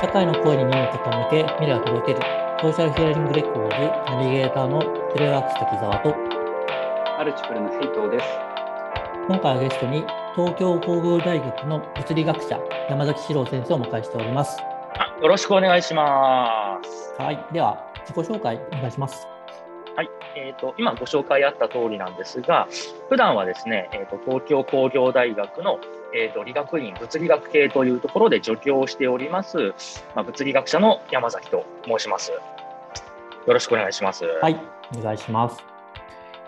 社会の声に耳を傾け未来を届けるソーシャルヒアリングレコードナビゲーターのテレワークス滝沢とアルチプルのヘイトーです。今回はゲストに東京工業大学の物理学者山崎史郎先生をお迎えしております。あよろしくお願いします。はい、では自己紹介お願いします。と、今ご紹介あった通りなんですが、普段はですね、えーと、東京工業大学の、えーと、理学院物理学系というところで助教をしております、まあ、物理学者の山崎と申します。よろしくお願いします。はい、お願いします。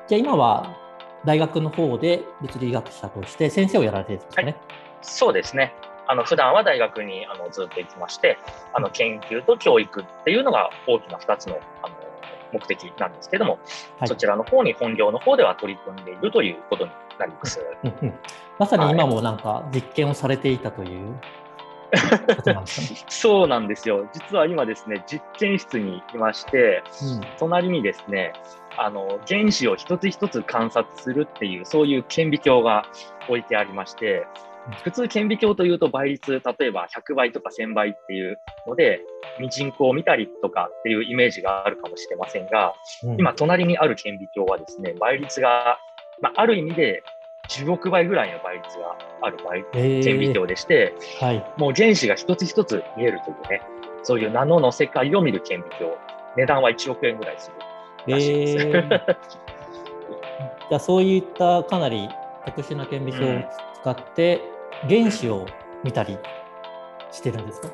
じゃあ今は大学の方で物理学者として先生をやられてるんですかね。そうですね。あの普段は大学にあのずっと行きまして、あの研究と教育っていうのが大きな2つのあの目的なんですけども、はいそちらの方に本業の方では取り組んでいるということになります。うんうんまさに今もなんか実験をされていたという。そうなんですよ。実は今ですね、実験室にいまして、うん隣にですね、あの原子を一つ一つ観察するっていう、そういう顕微鏡が置いてありましてうん、普通顕微鏡というと倍率、例えば100倍とか1000倍っていうので、ミジンコを見たりとかっていうイメージがあるかもしれませんが、うん。今、隣にある顕微鏡はですね、倍率が、まあ、ある意味で10億倍ぐらいの倍率がある倍えー。顕微鏡でして、はい。もう原子が一つ一つ見えるというね、そういうナノの世界を見る顕微鏡、値段は1億円ぐらいするえらしいです。ー。じゃあそういったかなり特殊な顕微鏡を使って原子を見たりしてるんですか、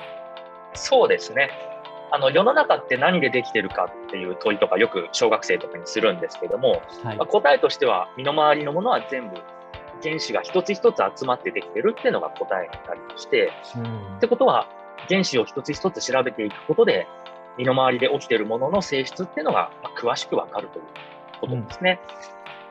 そうですね。あの世の中って何でできてるかっていう問いとかよく小学生とかにするんですけども、はいまあ、答えとしては身の回りのものは全部原子が一つ一つ集まってできてるっていうのが答えになりまして、うんってことは原子を一つ一つ調べていくことで身の回りで起きているものの性質っていうのが、まあ、詳しくわかるということですね。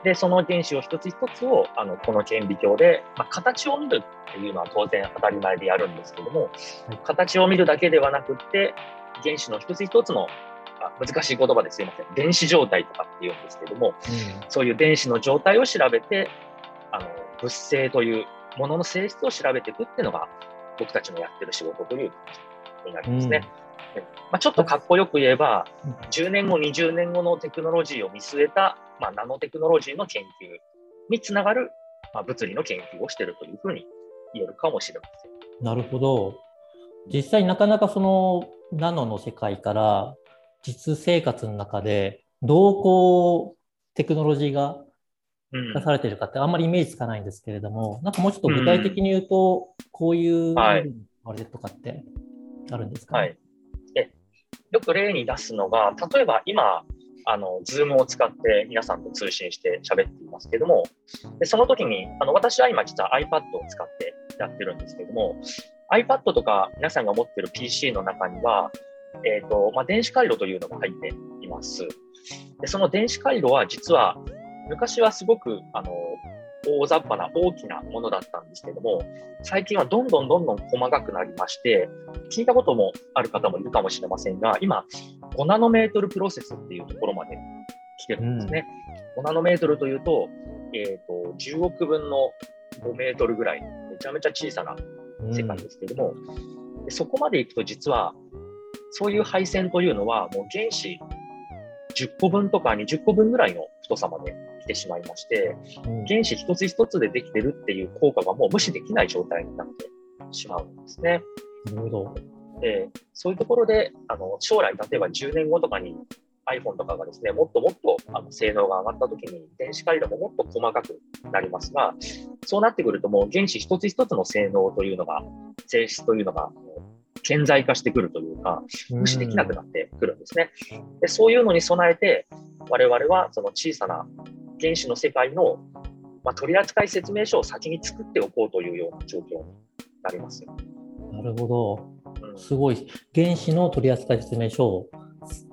でその原子を一つ一つをあのこの顕微鏡で、まあ、形を見るっていうのは当然当たり前でやるんですけども、はい。形を見るだけではなくって原子の一つ一つのあ難しい言葉ですいません。電子状態とかっていうんですけどもそういう電子の状態を調べてあの物性というものの性質を調べていくっていうのが僕たちのやってる仕事という感じになりますね。でまあ、ちょっとかっこよく言えば、うん。10年後、20年後のテクノロジーを見据えた、まあ、ナノテクノロジーの研究につながる、まあ、物理の研究をしているというふうに言えるかもしれません。なるほど。実際なかなかそのナノの世界から実生活の中でどうこうテクノロジーがうん。出されてるかってあんまりイメージつかないんですけれども、なんかもうちょっと具体的に言うと、こういうはいあれとかってあるんですか、はい、でよく例に出すのが、例えば今、あの Zoom を使って皆さんと通信して喋っていますけども、でその時にあの私は今、実は iPad を使ってやってるんですけども、iPad とか皆さんが持ってる PC の中には、えーとまあ、電子回路というのが入っています。でその電子回路は実は昔はすごくあの大雑把な大きなものだったんですけども、最近はどんどんどんどん細かくなりまして、聞いたこともある方もいるかもしれませんが、今、5ナノメートルプロセスっていうところまで来てるんですね。5ナノメートルというと、えーと、10億分の5メートルぐらい、めちゃめちゃ小さな世界ですけども、でそこまで行くと実は、そういう配線というのは、もう原子10個分とか20個分ぐらいの太さまで来てしまいまして、うん原子一つ一つでできてるっていう効果がもう無視できない状態になってしまうんですね。なるほど。でそういうところであの将来、例えば10年後とかに iPhone とかがですねもっともっとあの性能が上がったときに電子回路ももっと細かくなりますが、そうなってくるともう原子一つ一つの性能というのが、性質というのが顕在化してくるというか、無視できなくなってくるんですね。でそういうのに備えて、我々はその小さな原子の世界の、まあ、取扱説明書を先に作っておこうというような状況になります。なるほど。うんすごい。原子の取扱説明書を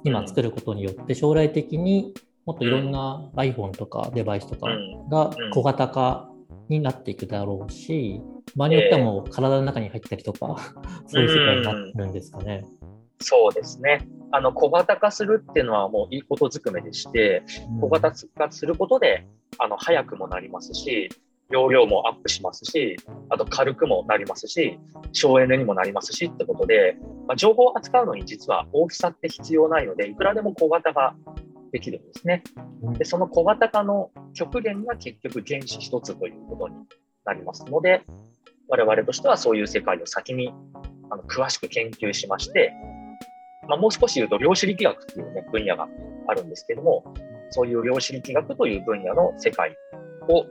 今作ることによって、将来的にもっといろんな iPhone とかデバイスとかうんがうん小型化になっていくだろうし、場合によってはもう体の中に入ったりとか、そういう世界になるんですかね。そうですね。あの小型化するっていうのはもういいことずくめでして、小型化することであの早くもなりますし、容量もアップしますし、あと軽くもなりますし、省エネにもなりますしってことで、まあ、情報を扱うのに実は大きさって必要ないので、いくらでも小型ができるんですね。で、その小型化の極限が結局原子一つということになりますので、我々としてはそういう世界を先にあの詳しく研究しまして、まあ、もう少し言うと量子力学という、ね、分野があるんですけども、そういう量子力学という分野の世界を、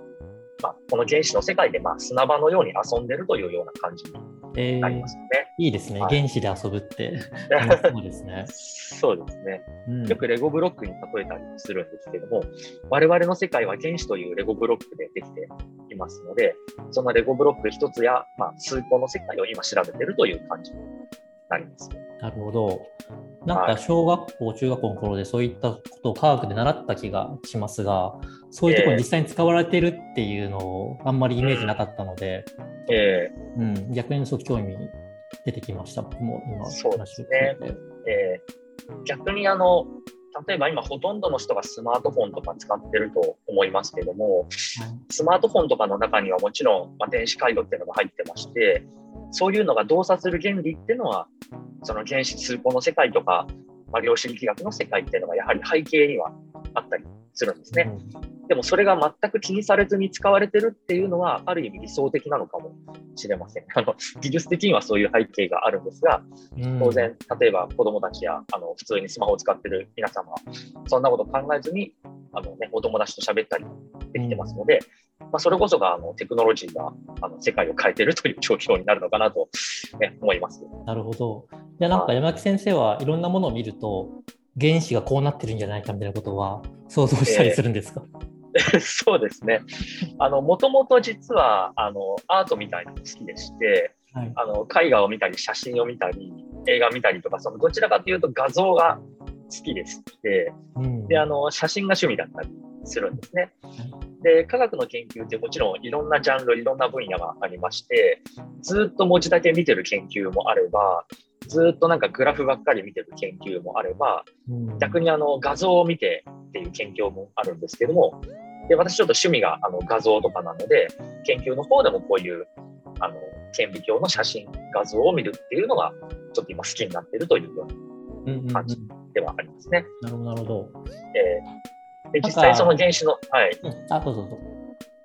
まあ、この原子の世界でま砂場のように遊んでるというような感じになりますね。えー、いいですね、はい、原子で遊ぶって。そうですね。そうですね、うん、よくレゴブロックに例えたりするんですけども、我々の世界は原子というレゴブロックでできていますので、そのレゴブロック一つや、まあ、数個の世界を今調べてるという感じになります。なるほど。なんか小学校、はい、中学校の頃でそういったことを科学で習った気がしますが、そういうところに実際に使われてるっていうのをあんまりイメージなかったので、えー、うん、逆にそう興味出てきました、僕も今、そうですね。えー、逆にあの例えば今ほとんどの人がスマートフォンとか使ってると思いますけども、スマートフォンとかの中にはもちろん、ま電子回路っていうのが入ってまして、そういうのが動作する原理っていうのは、その原子通行の世界とか、まあ、量子力学の世界っていうのがやはり背景にはあったりするんですね。でもそれが全く気にされずに使われてるっていうのは、ある意味理想的なのかもしれません。あの技術的にはそういう背景があるんですが、当然、例えば子どもたちやあの普通にスマホを使ってる皆様は、そんなこと考えずにあの、ね、お友達と喋ったりできてますので、まあ、それこそがあのテクノロジーがあの世界を変えてるという状況になるのかなと、ね、思います。なるほど。じゃなんか山木先生はいろんなものを見ると、原子がこうなってるんじゃないかみたいなことは想像したりするんですか、えー そうですね。あの、もともと実は、あの、アートみたいなの好きでして、はい、あの、絵画を見たり、写真を見たり、映画を見たりとか、その、どちらかというと画像が好きですで、うん、で、あの、写真が趣味だったりするんですね。で、科学の研究ってもちろんいろんなジャンル、いろんな分野がありまして、ずっと文字だけ見てる研究もあれば、ずっとなんかグラフばっかり見てる研究もあれば、逆にあの画像を見てっていう研究もあるんですけども、で私ちょっと趣味があの画像とかなので、研究の方でもこういうあの顕微鏡の写真、画像を見るっていうのが、ちょっと今好きになっているというような感じではありますね。なるほど、なるほど。えー、で実際その原子の、はい。あ、どうぞどうぞ。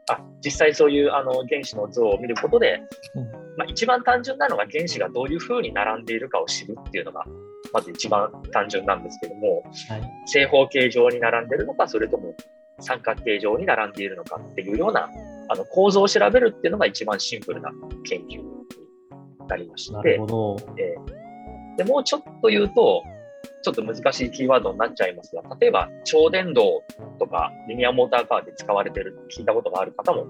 あ実際そういうあの原子の像を見ることで、うん、まあ、一番単純なのが原子がどういうふうに並んでいるかを知るっていうのがまず一番単純なんですけども、はい、正方形状に並んでるのかそれとも三角形状に並んでいるのかっていうようなあの構造を調べるっていうのが一番シンプルな研究になりまして、えー、でもうちょっと言うとちょっと難しいキーワードになっちゃいますが、例えば超電導とかリニアモーターカーで使われてる聞いたことがある方も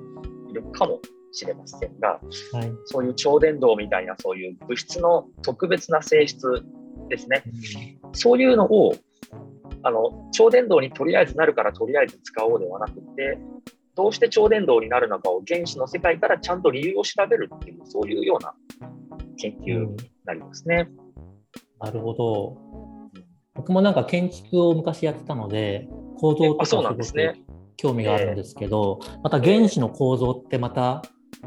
いるかもしれませんが、はい、そういう超電導みたいなそういう物質の特別な性質ですね、うん、そういうのをあの超電導にとりあえずなるからとりあえず使おうではなくて、どうして超電導になるのかを原子の世界からちゃんと理由を調べるっていう、そういうような研究になりますね。うん、なるほど。僕もなんか建築を昔やってたので、構造とかすごく興味があるんですけど、ねえ。ー、また原子の構造ってまた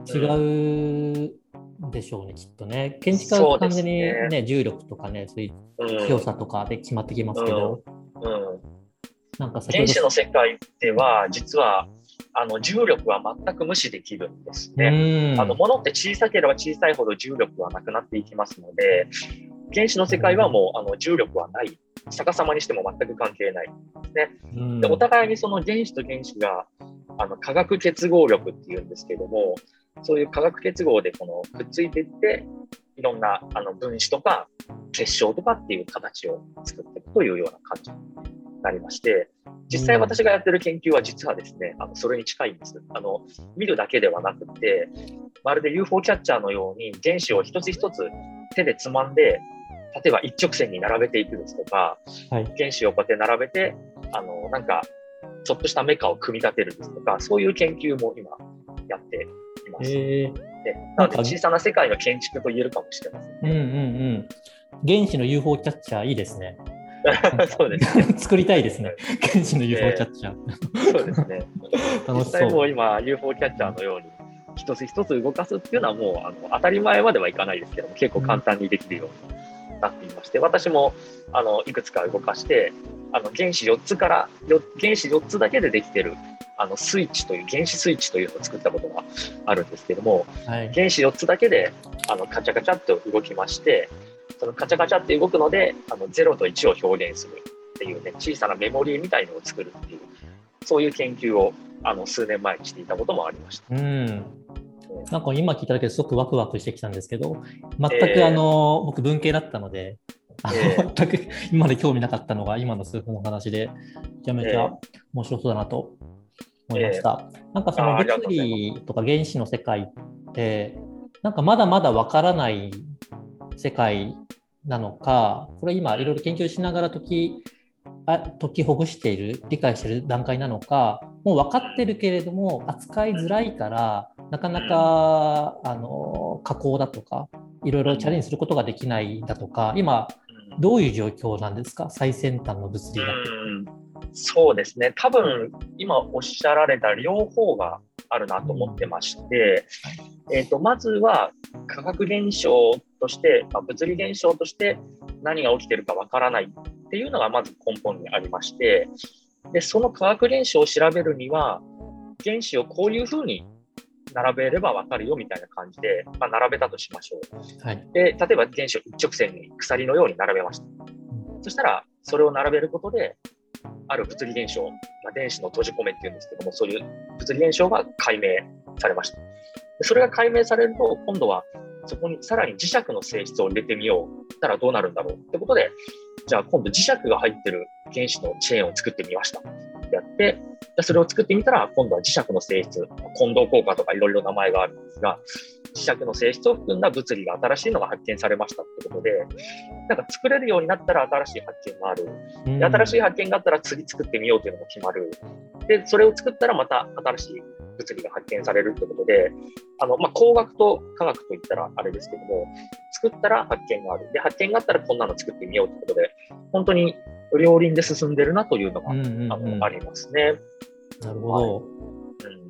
違うでしょうね、きっとね。建築は完全にね、ね重力とかね、そういう強さとかで決まってきますけど。うん、うん、なんか原子の世界では、実はあの重力は全く無視できるんですね。あの物って小さければ小さいほど重力はなくなっていきますので、原子の世界はもうあの重力はない、逆さまにしても全く関係ないですね。でお互いにその原子と原子があの化学結合力っていうんですけども、そういう化学結合でこのくっついていって、いろんなあの分子とか結晶とかっていう形を作っていくというような感じになりまして、実際私がやってる研究は実はですね、あのそれに近いんです。あの見るだけではなくて、まるで UFO キャッチャーのように原子を一つ一つ手でつまんで例えば一直線に並べていくですとか、はい、原子をこうやって並べて、あの、なんか、ちょっとしたメカを組み立てるですとか、そういう研究も今やっています。えー、なので小さな世界の建築と言えるかもしれません、ね。うんうんうん。原子の UFO キャッチャーいいですね。そうですね。作りたいですね。原子の UFO キャッチャー。そうですね。実際もう今 UFO キャッチャーのように一つ一つ動かすっていうのはもうあの当たり前まではいかないですけども結構簡単にできるようになっていまして、私もあのいくつか動かしてあの原子4つから原子4つだけでできてるあのスイッチという原子スイッチというのを作ったことがあるんですけども、はい、原子4つだけであのカチャカチャっと動きましてそのカチャカチャって動くのであの0と1を表現するっていうね小さなメモリーみたいのを作るっていうそういう研究をあの数年前にしていたこともありました。うん。なんか今聞いただけですごくワクワクしてきたんですけど、全くあの、えー、僕文系だったので、えー、全く今まで興味なかったのが今の数分の話で、めちゃめちゃ面白そうだなと思いました。えー、なんかその物理とか原子の世界って、なんかまだまだわからない世界なのか、これ今いろいろ研究しながら解きあ解きほぐしている、理解している段階なのか、もう分かってるけれども、扱いづらいから、なかなかあの加工だとか、いろいろチャレンジすることができないだとか、今、どういう状況なんですか、最先端の物理学。そうですね、多分今おっしゃられた両方があるなと思ってまして、えーと、まずは化学現象として、まあ、物理現象として何が起きてるかわからないっていうのがまず根本にありましてでその化学現象を調べるには原子をこういうふうに並べれば分かるよみたいな感じで、まあ、並べたとしましょう。はい、で例えば原子を一直線に鎖のように並べました。そしたらそれを並べることである物理現象、まあ、電子の閉じ込めっていうんですけどもそういう物理現象が解明されました。それが解明されると今度はそこにさらに磁石の性質を入れてみよう。たらどうなるんだろうってことで、じゃあ今度磁石が入ってる原子のチェーンを作ってみました。やって、じゃそれを作ってみたら、今度は磁石の性質、混同効果とかいろいろ名前があるんですが、磁石の性質を含んだ物理が新しいのが発見されましたってことで、なんか作れるようになったら新しい発見がある。で新しい発見があったら次作ってみようというのも決まる。で、それを作ったらまた新しい物理が発見されるってことで、あのまあ、工学と科学といったらあれですけども、作ったら発見がある。で、発見があったらこんなの作ってみようってことで、本当に両輪で進んでるなというのが、うんうんうん、あのありますね。なるほど。はい、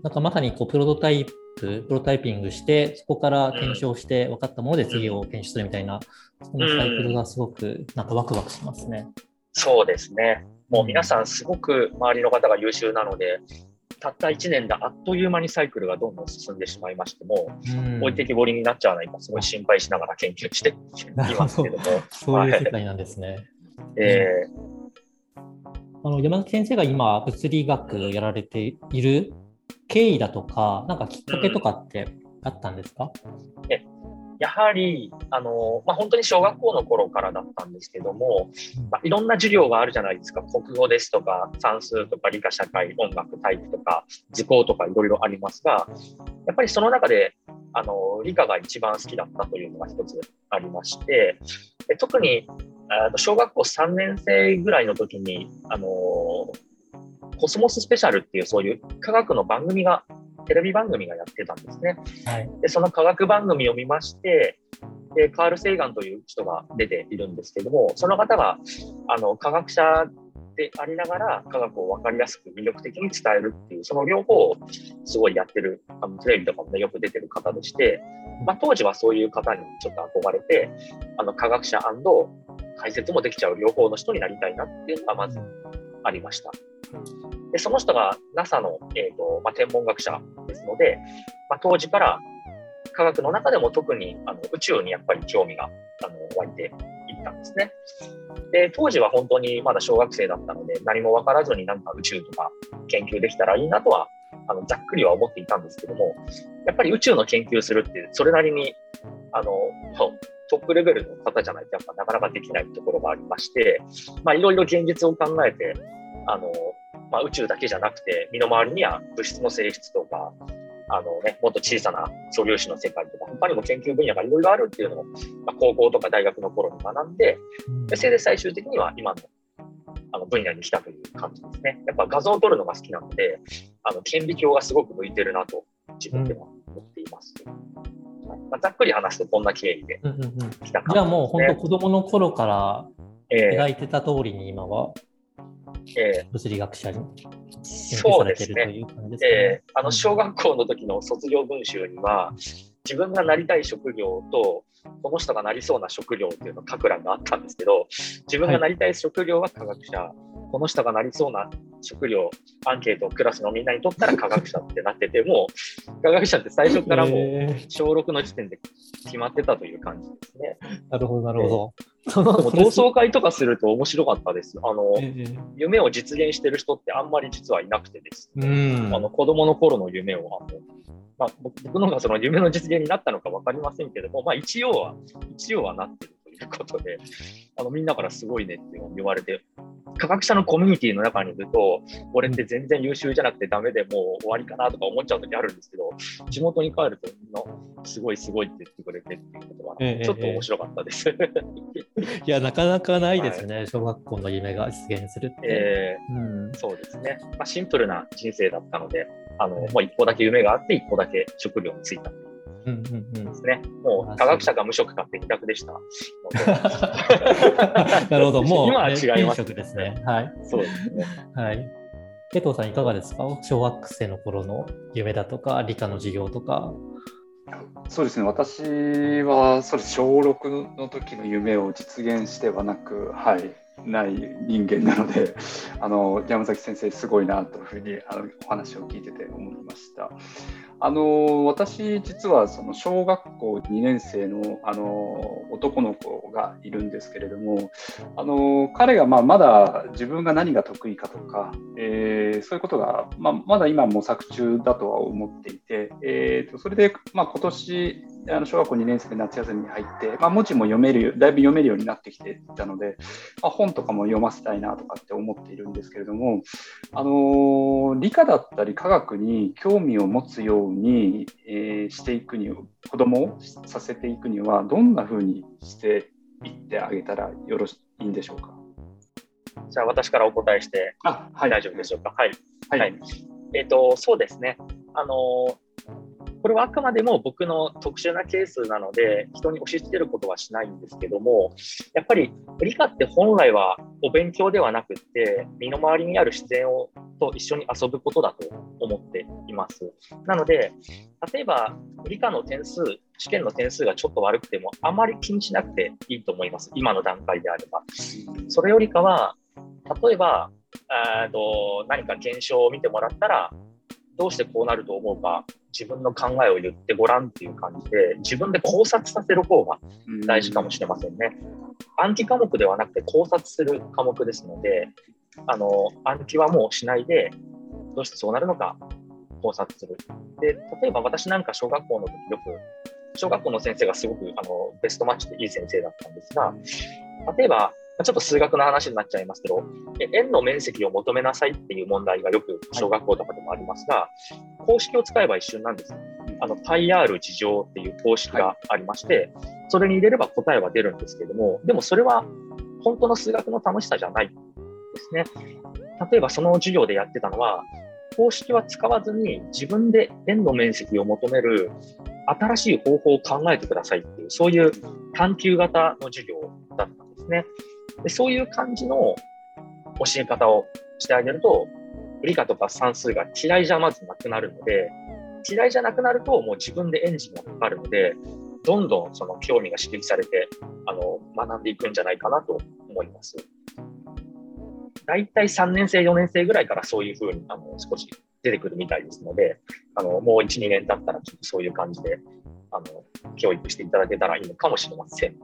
なんかまさにこうプロトタイプ、プロタイピングして、そこから検証して分かったもので次を検証するみたいな、そのサイクルがすごくなんかワクワクしますね。そうですね。もう皆さんすごく周りの方が優秀なので、たった1年であっという間にサイクルがどんどん進んでしまいましても、置いてきぼりになっちゃわないか、すごい心配しながら研究していますけども。そういう世界なんですね。えー、あの山崎先生が今、物理学やられている経緯だとか、なんかきっかけとかってあったんですか、うん、えやはり、あの、まあ、本当に小学校の頃からだったんですけども、まあ、いろんな授業があるじゃないですか。国語ですとか、算数とか理科社会、音楽、体育とか、図工とかいろいろありますが、やっぱりその中で、あの、理科が一番好きだったというのが一つありまして、で特に、小学校3年生ぐらいの時に、あの、コスモススペシャルっていうそういう科学の番組がテレビ番組がやってたんですね。はい、でその科学番組を見ましてでカール・セイガンという人が出ているんですけどもその方があの科学者でありながら科学を分かりやすく魅力的に伝えるっていうその両方をすごいやってるあのテレビとかもねよく出てる方でして、まあ、当時はそういう方にちょっと憧れてあの科学者解説もできちゃう両方の人になりたいなっていうのがまずありました。でその人が NASA の、えーとまあ、天文学者ですので、まあ、当時から科学の中でも特にあの宇宙にやっぱり興味があの湧いていったんですね。で当時は本当にまだ小学生だったので何も分からずになんか宇宙とか研究できたらいいなとはあのざっくりは思っていたんですけどもやっぱり宇宙の研究するってそれなりにあのトップレベルの方じゃないとやっぱなかなかできないところがありましていろいろ現実を考えてあのまあ、宇宙だけじゃなくて、身の回りには物質の性質とか、あのね、もっと小さな素粒子の世界とか、他にも研究分野がいろいろあるっていうのを、まあ、高校とか大学の頃に学んで、でそれで最終的には今のあの分野に来たという感じですね。やっぱ画像を撮るのが好きなので、あの顕微鏡がすごく向いてるなと自分では思っています。うん、まあ、ざっくり話すとこんな経緯で来た感じです、ね、じゃあもう本当子供の頃から描いてた通りに今は、えー、物理学者にそうですね。えー、あの小学校の時の卒業文集には、自分がなりたい職業と、この人がなりそうな職業っていうの書く欄があったんですけど、自分がなりたい職業は科学者、はい、この人がなりそうな職業、アンケートをクラスのみんなにとったら科学者ってなってて、もう科学者って最初からもう小6の時点で決まってたという感じですね。なるほど、なるほど。同窓会とかすると面白かったです。あの、夢を実現してる人ってあんまり実はいなくてです、ね、あの子供の頃の夢をあのまあ、僕の方がその夢の実現になったのか分かりませんけども、まあ、一応は、一応はなってるということで、あのみんなからすごいねって言われて、科学者のコミュニティの中にいると、俺って全然優秀じゃなくてダメでもう終わりかなとか思っちゃう時あるんですけど、地元に帰るとみんなすごいすごいって言ってくれてっていうことは、ちょっと面白かったです。ええ、いや、なかなかないですね、はい、小学校の夢が実現するって。えー、うん、そうですね、まあ。シンプルな人生だったので、あのもう一個だけ夢があって、一個だけ職業に就いた。うんうんうん、ですね。もう科学者が無職かって企画でした。なるほど、もう今は違います、ね。ですね。はい。そうですね。はい。ケトさんいかがですか？小学生の頃の夢だとか理科の授業とか。そうですね私はそれ小6の時の夢を実現してはなく、はい、ない人間なのであの山崎先生すごいなというふうにあのお話を聞いてて思いました。あの私実はその小学校2年生のあの男の子がいるんですけれどもあの彼がまあまだ自分が何が得意かとか、えー、そういうことが、まあ、まだ今模索中だとは思っていて、えーと、それで、まあ、今年あの小学校2年生で夏休みに入って、まあ、文字も読めるだいぶ読めるようになってきていたので、まあ、本とかも読ませたいなとかって思っているんですけれども、あの理科だったり科学に興味を持つように、えー、していくに子供をさせていくにはどんなふうにしていってあげたらよろしいんでしょうか？じゃあ私からお答えしてあ、はい、大丈夫でしょうか？はい。はい、はい、えっ、ー、と、そうですね。あのこれはあくまでも僕の特殊なケースなので、人に押し付けることはしないんですけども、やっぱり理科って本来はお勉強ではなくって、身の回りにある自然をと一緒に遊ぶことだと思っています。なので、例えば理科の点数、試験の点数がちょっと悪くても、あまり気にしなくていいと思います。今の段階であれば。それよりかは、例えば、と何か現象を見てもらったら、どうしてこうなると思うか自分の考えを言ってごらんっていう感じで自分で考察させる方が大事かもしれませんね。暗記科目ではなくて考察する科目ですのであの暗記はもうしないでどうしてそうなるのか考察する。で例えば私なんか小学校の時よく小学校の先生がすごくあのベストマッチでいい先生だったんですが例えばちょっと数学の話になっちゃいますけど、円の面積を求めなさいっていう問題がよく小学校とかでもありますが、公式を使えば一瞬なんです。あの、πr 事乗っていう公式がありまして、それに入れれば答えは出るんですけども、でもそれは本当の数学の楽しさじゃないですね。例えばその授業でやってたのは、公式は使わずに自分で円の面積を求める新しい方法を考えてくださいっていう、そういう探究型の授業だったんですね。でそういう感じの教え方をしてあげると、理科とか算数が嫌いじゃまずなくなるので、嫌いじゃなくなると、もう自分でエンジンがかかるので、どんどんその興味が刺激されてあの学んでいくんじゃないかなと思います。大体3年生、4年生ぐらいからそういうふうにあの少し出てくるみたいですので、あのもう1、2年経ったらちょっとそういう感じであの教育していただけたらいいのかもしれません。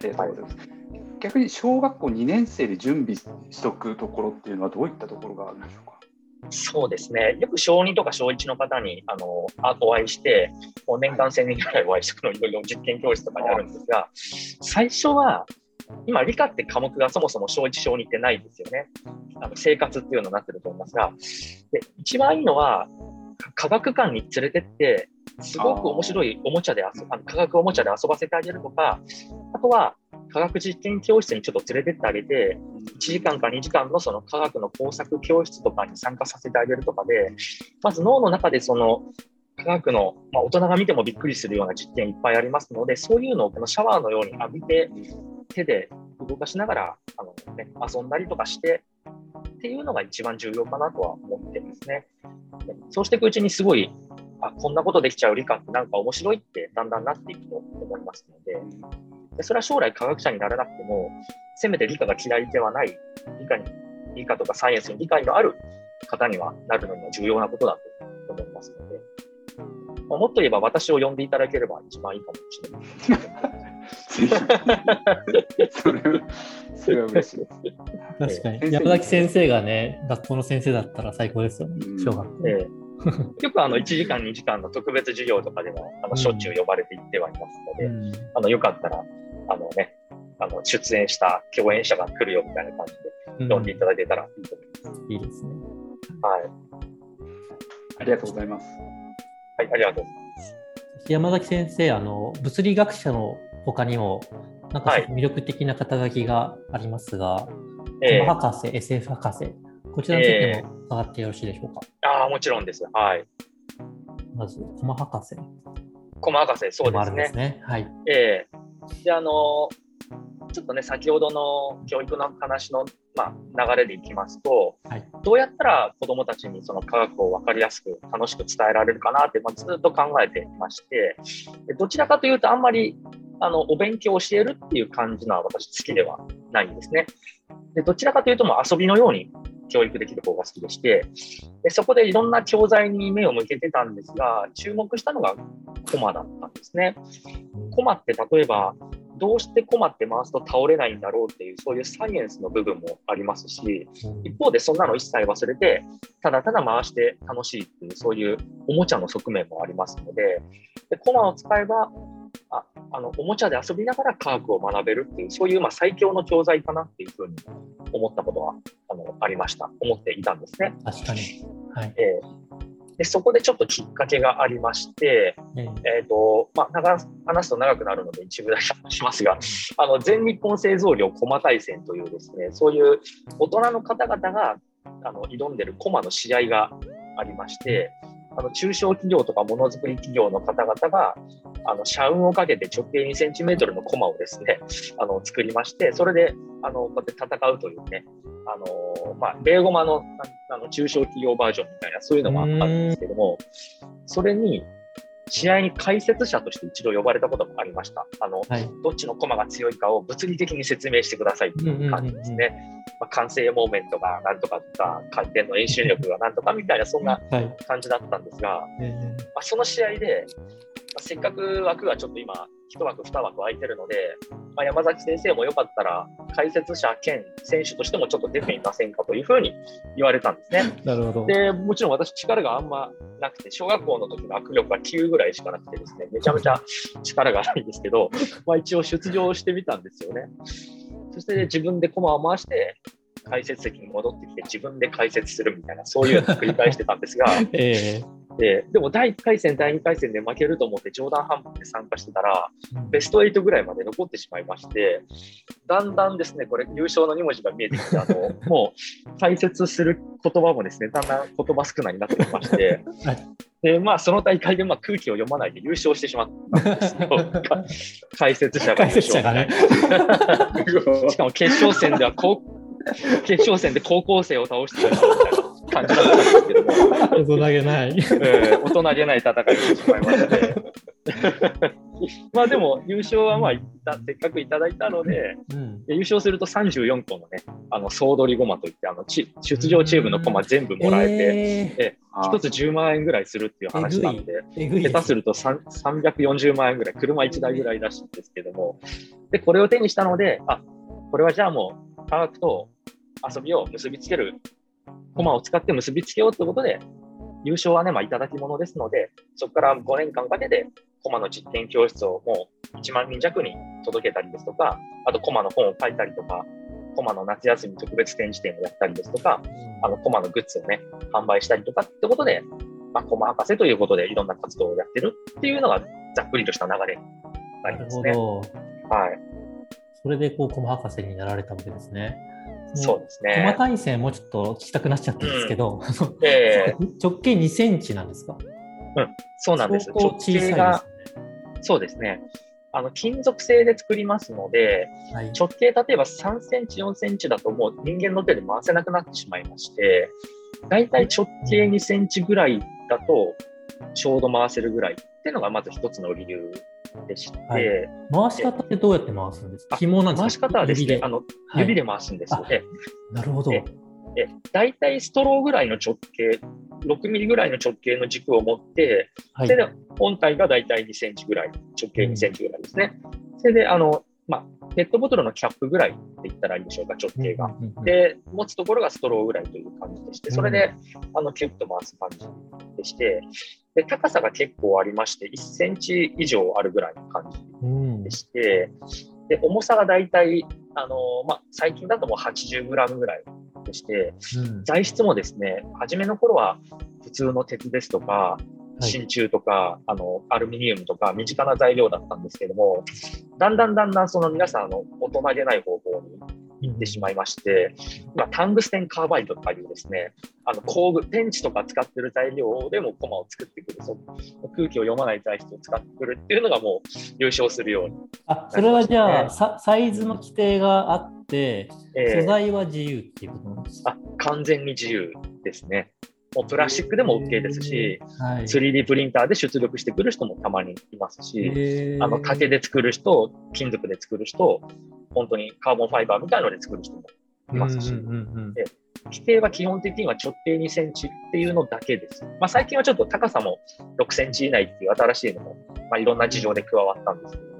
ありがとうございます。逆に小学校2年生で準備しとくところっていうのはどういったところがあるんでしょうか？そうですね、よく小2とか小1の方にあのあお会いして、もう年間1000人ぐらいお会いしてくのいろいろ実験教室とかにあるんですが、最初は、今、理科って科目がそもそも小1、小2ってないですよね。あの生活っていうのになってると思いますが、で一番いいのは、科学館に連れてって、すごく面白いおもちゃで遊あの科学おもちゃで遊ばせてあげるとか、あとは科学実験教室にちょっと連れてってあげて、1時間か2時間のその科学の工作教室とかに参加させてあげるとかで、まず脳の中でその科学の、まあ、大人が見てもびっくりするような実験いっぱいありますので、そういうのをこのシャワーのように浴びて、手で動かしながらあの、ね、遊んだりとかしてっていうのが一番重要かなとは思ってますね。そうしていくうちにすごいあこんなことできちゃう理科ってなんか面白いってだんだんなっていくと思いますのででそれは将来科学者にならなくてもせめて理科が嫌いではない理科に理科とかサイエンスに理解のある方にはなるのには重要なことだと思いますので、まあ、もっと言えば私を呼んでいただければ一番いいかもしれない。それそれは嬉しいです。確かに。山崎先生がね、学校の先生だったら最高ですよね、小学校。ええ、よくあの1時間、2時間の特別授業とかでもあのしょっちゅう呼ばれていってはいますので、うん、あのよかったらあの、ね、あの出演した共演者が来るよみたいな感じで呼んでいただけたらいいと思います。うん、いいですね。はい。ありがとうございます。はい、ありがとうございます。山崎先生、あの物理学者の他にも、なんか魅力的な肩書きがありますが、はい、博士、SF 博士、こちらについても伺ってよろしいでしょうか？えー、ああ、もちろんです。はい。まず、駒博士。駒博士、そうですね。すねはい。ええー、で、あのちょっとね、先ほどの教育の話の、まあ、流れでいきますと、はい、どうやったら子どもたちにその科学を分かりやすく楽しく伝えられるかなって、まあ、ずっと考えていましてどちらかというとあんまりあのお勉強を教えるっていう感じのは私好きではないんですね。でどちらかというともう遊びのように教育できる方が好きでしてでそこでいろんな教材に目を向けてたんですが注目したのがコマだったんですね。コマって例えばどうしてコマって回すと倒れないんだろうっていうそういうサイエンスの部分もありますし一方でそんなの一切忘れてただただ回して楽しいっていうそういうおもちゃの側面もありますのででコマを使えばああのおもちゃで遊びながら科学を学べるっていうそういうまあ最強の教材かなっていうふうに思ったことはあのありました。思っていたんですね。確かに、はい。えー、でそこでちょっときっかけがありまして、えー、えーとまあ、話すと長くなるので一部だけしますがあの全日本製造業駒大戦というですねそういう大人の方々があの挑んでる駒の試合がありまして、あの中小企業とかものづくり企業の方々があの社運をかけて直径2センチメートルのコマをですね あの作りましてそれであのこうやって戦うというねあの、まあ、ベーゴマのあの中小企業バージョンみたいなそういうのもあったんですけどもそれに試合に解説者として一度呼ばれたこともありました。あの、はい、どっちの駒が強いかを物理的に説明してくださいという感じですね。まあ、完成モーメントがなんとかとか、回転の遠心力がなんとかみたいな、そんな感じだったんですが、はい、まあ、その試合で、まあ、せっかく枠がちょっと今、1枠、2枠空いてるので、まあ、山崎先生もよかったら解説者兼選手としてもちょっと出てみませんかというふうに言われたんですね。なるほどでもちろん私、力があんまなくて、小学校の時の握力は9ぐらいしかなくてですね、めちゃめちゃ力がないんですけど、まあ、一応出場してみたんですよね。そして自分で駒を回して、解説席に戻ってきて自分で解説するみたいな、そういうのを繰り返してたんですが、えーで、でも第1回戦、第2回戦で負けると思って冗談半分で参加してたら、ベスト8ぐらいまで残ってしまいまして、だんだんですね、これ優勝の2文字が見えてきて、あの もう解説する言葉もですね、だんだん言葉少ないになってきまして、でまあ、その大会でまあ空気を読まないで優勝してしまったんですよ、解説者が優勝。がね、しかも決勝戦ではこう 決勝戦で高校生を倒してるみたいな。感じだったんですけども、大人げない、えー、大人げない戦いをしてしまいまして、まあでも優勝はまあせっかくいただいたので、うん、優勝すると34個のね、あの総取り駒といって、あのち出場チームの駒全部もらえて、えー、1つ10万円ぐらいするっていう話なんで、下手すると340万円ぐらい、車1台ぐらいらしいんですけども、でこれを手にしたので、あこれはじゃあもう科学と遊びを結びつける駒を使って結びつけようということで、優勝はね、まあ、いただき物ですので、そこから5年間かけて、駒の実験教室をもう1万人弱に届けたりですとか、あと駒の本を書いたりとか、駒の夏休み特別展示展をやったりですとか、あの駒のグッズをね、販売したりとかってことで、まあ、駒博士ということでいろんな活動をやってるっていうのがざっくりとした流れになりますね。はい。それでこう駒博士になられたわけですね。そうですね。細かい線もうちょっと聞きたくなっちゃったんですけど、うんえー、直径2センチなんですか？うん、そうなんです。直径が、そうですね。あの金属製で作りますので、はい。直径例えば3センチ、4センチだともう人間の手で回せなくなってしまいまして、だいたい直径2センチぐらいだとちょうど回せるぐらいっていうのがまず一つの理由でして、はい。回し方ってどうやって回すんですか？紐なんですか？回し方はです指で、ねあのはい。指で回すんですよ。ね。なるほど。ええ。大体ストローぐらいの直径、6ミリぐらいの直径の軸を持って、はい。そ。れで本体が大体2センチぐらい、直径2センチぐらいですね。それで、あの、まあ、ペットボトルのキャップぐらいって言ったらいいでしょうか、直径が。うんうんうん。で、持つところがストローぐらいという感じでして、それで、あの、キュッと回す感じでして、で、高さが結構ありまして、1センチ以上あるぐらいの感じうん。でして、で、重さが大体、あの、まあ、最近だともう 80g ぐらいでして、うん。材質もですね、初めの頃は普通の鉄ですとか、はい。真鍮とか、あの、アルミニウムとか、身近な材料だったんですけども、だんだんだんだんその皆さん、あの、大人げない方向に行ってしまいまして、今、タングステンカーバイドとかいうですね、あの、工具、ペンチとか使ってる材料でもコマを作ってくる、そう空気を読まない材質を使ってくるっていうのがもう優勝するように。あ、それはじゃあ、サイズの規定があって、えー素材は自由っていうことなんですか、あ完全に自由ですね。もうプラスチックでも OK ですし、はい。3D プリンターで出力してくる人もたまにいますし、あの竹で作る人、金属で作る人、本当にカーボンファイバーみたいので作る人もいますし、で規定は基本的には直径2センチっていうのだけです。まあ、最近はちょっと高さも6センチ以内っていう新しいのも、まあ、いろんな事情で加わったんですけども、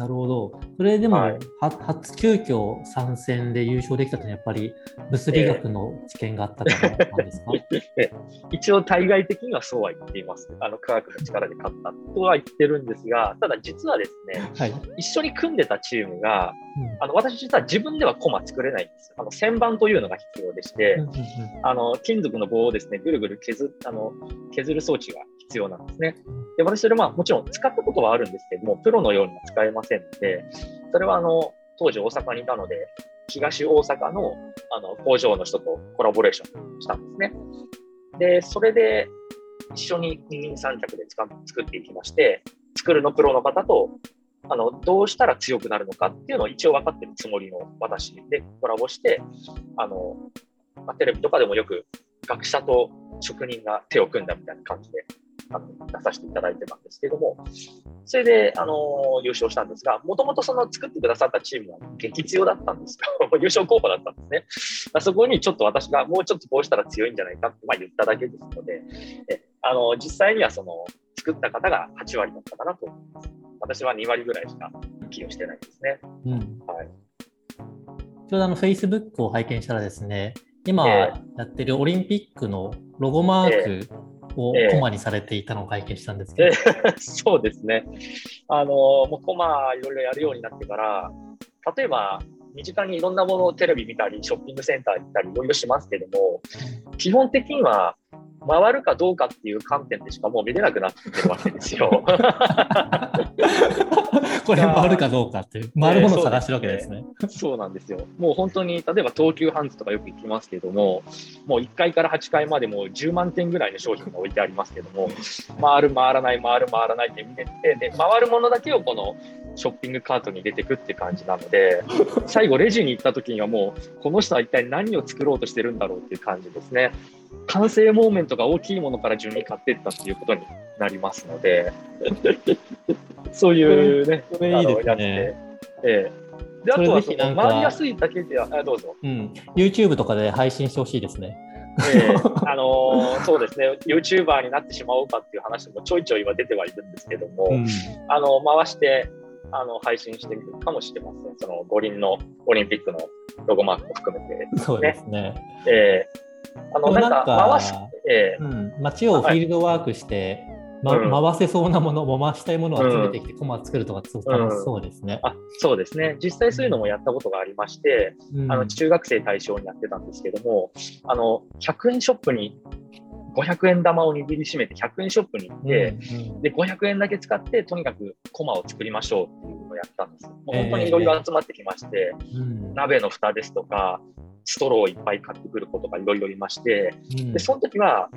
なるほど。それでも、はいは初急遽参戦で優勝できたというのはやっぱり物理学の知見があったからなんですか、一応対外的にはそうは言っています。あの科学の力で勝ったとは言ってるんですが、ただ実はですね、はい。一緒に組んでたチームが、うんあの私実は自分ではコマ作れないんです。あの旋盤というのが必要でして、うんうんうんあの金属の棒をですね、ぐるぐる削あの削る装置が必要なんですね。で、私それまあもちろん使ったことはあるんですけども、プロのようには使えませんので、それはあの当時大阪にいたので、東大阪のあの工場の人とコラボレーションしたんですね。で、それで一緒に二人三脚で作っていきまして、作るのプロの方とあのどうしたら強くなるのかっていうのを一応分かってるつもりの私でコラボして、あのまあ、テレビとかでもよく学者と職人が手を組んだみたいな感じで出させていただいてたんですけども、それで、あの優勝したんですが、もともとその作ってくださったチームは激強だったんですよ。優勝候補だったんですね。そこにちょっと私がもうちょっとこうしたら強いんじゃないかって、まあ、言っただけですので、えあの実際にはその作った方が8割だったかなと思います。私は2割ぐらいしか寄与してないですね。うんはいちょうどあの Facebook を拝見したらですね、今えやってるオリンピックのロゴマークをええコマにされていたのを拝見したんですけえど、そうですね。あのもうコマいろいろやるようになってから、例えば身近にいろんなものをテレビ見たり、ショッピングセンター行ったり、いろいろしますけども、基本的には回るかどうかっていう観点でしかもう見れなくなってるわけですよ。これ回るかどうかっていう、回るものを探してるわけですね。そうなんですよ。もう本当に、例えば東急ハンズとかよく行きますけども、もう1階から8階までもう10万点ぐらいの商品が置いてありますけども、回る、回らない、回る、回らないって見てて、で、回るものだけをこのショッピングカートに入れていくって感じなので、最後レジに行った時にはもう、この人は一体何を作ろうとしてるんだろうっていう感じですね。完成モーメントが大きいものから順に買っていったっていうことになりますので、そういうね、これいいですねでええで、あとはその回りやすいだけでは、あどうぞ。うん、YouTube とかで配信してほしいですね。ええあのー そうですね、YouTuber になってしまおうかっていう話もちょいちょいは出てはいるんですけども、うんあの回してあの配信してみるかもしれません。その五輪のオリンピックのロゴマークも含めて。そうですね。ええあのなんか回し、ええ。うん、街をフィールドワークして、まうん。回せそうなもの、回したいものを集めてきて、コマを作るとか、すごく楽しそうですね。あそうですね、実際そういうのもやったことがありまして、うん。あの中学生対象にやってたんですけども、あの100円ショップに500円玉を握りしめて100円ショップに行って、うんで500円だけ使ってとにかくコマを作りましょうっていうのをやったんです。もう本当にいろいろ集まってきまして、うん。鍋の蓋ですとか、ストローをいっぱい買ってくる子とかいろいろいまして、うん。でその時は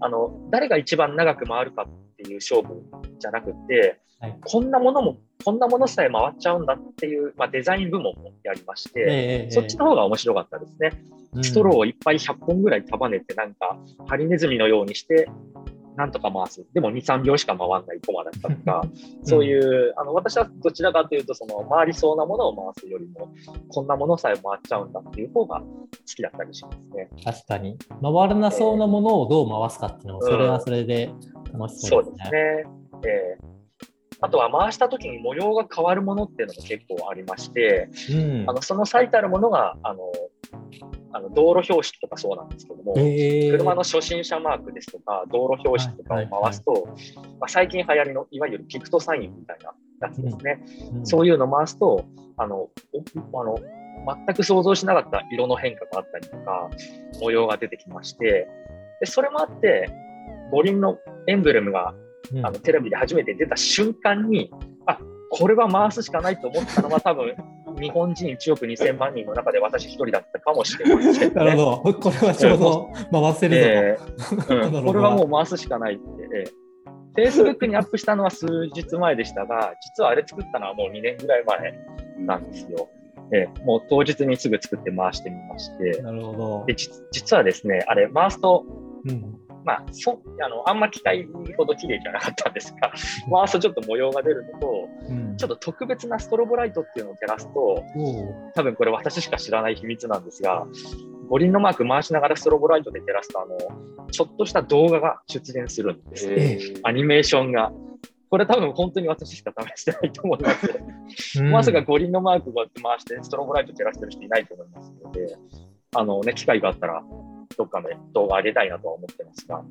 あの誰が一番長く回るかっていう勝負じゃなくて、はい、こんなものも、こんなものさえ回っちゃうんだっていう、まあ、デザイン部門もやりまして、えー、そっちの方が面白かったですね。ストローをいっぱい100本ぐらい束ねて、なんか、ハリネズミのようにして、なんとか回す。でも2、3秒しか回らないコマだったとか、そういう、あの、私はどちらかというと、その、回りそうなものを回すよりも、こんなものさえ回っちゃうんだっていう方が好きだったりしますね。確かに。回らなそうなものをどう回すかっていうのも、それはそれで楽しそうですね。そうですね。えーあとは回した時に模様が変わるものっていうのも結構ありまして、うん、あのその最たるものがあのあの道路標識とかそうなんですけども、えー、車の初心者マークですとか道路標識とかを回すと、はいはいはい、まあ、最近流行りのいわゆるピクトサインみたいなやつですね、うん。うん、そういうのを回すとあのあの全く想像しなかった色の変化があったりとか模様が出てきましてでそれもあって五輪のエンブレムがあのテレビで初めて出た瞬間に、あこれは回すしかないと思ったのは多分日本人1億2000万人の中で私一人だったかもしれません、ね、なるほど、これはちょうど回せるぞ、えー うん、これはもう回すしかないって、えー、Facebook にアップしたのは数日前でしたが、実はあれ作ったのはもう2年ぐらい前なんですよ。えー、もう当日にすぐ作って回してみまして、なるほど。で実はですね、あれ、回すと、うんまあ、そあのあんま機械ほど綺麗じゃなかったんですが、回すとちょっと模様が出るのと、うん、ちょっと特別なストロボライトっていうのを照らすと、多分これ私しか知らない秘密なんですが、五輪のマーク回しながらストロボライトで照らすと、あのちょっとした動画が出現するんです、ね、アニメーションが。これ多分本当に私しか試してないと思います。まさか五輪のマークを回してストロボライト照らしてる人いないと思いますので、あのね、機会があったらどっかで動画上げたいなとは思ってますが。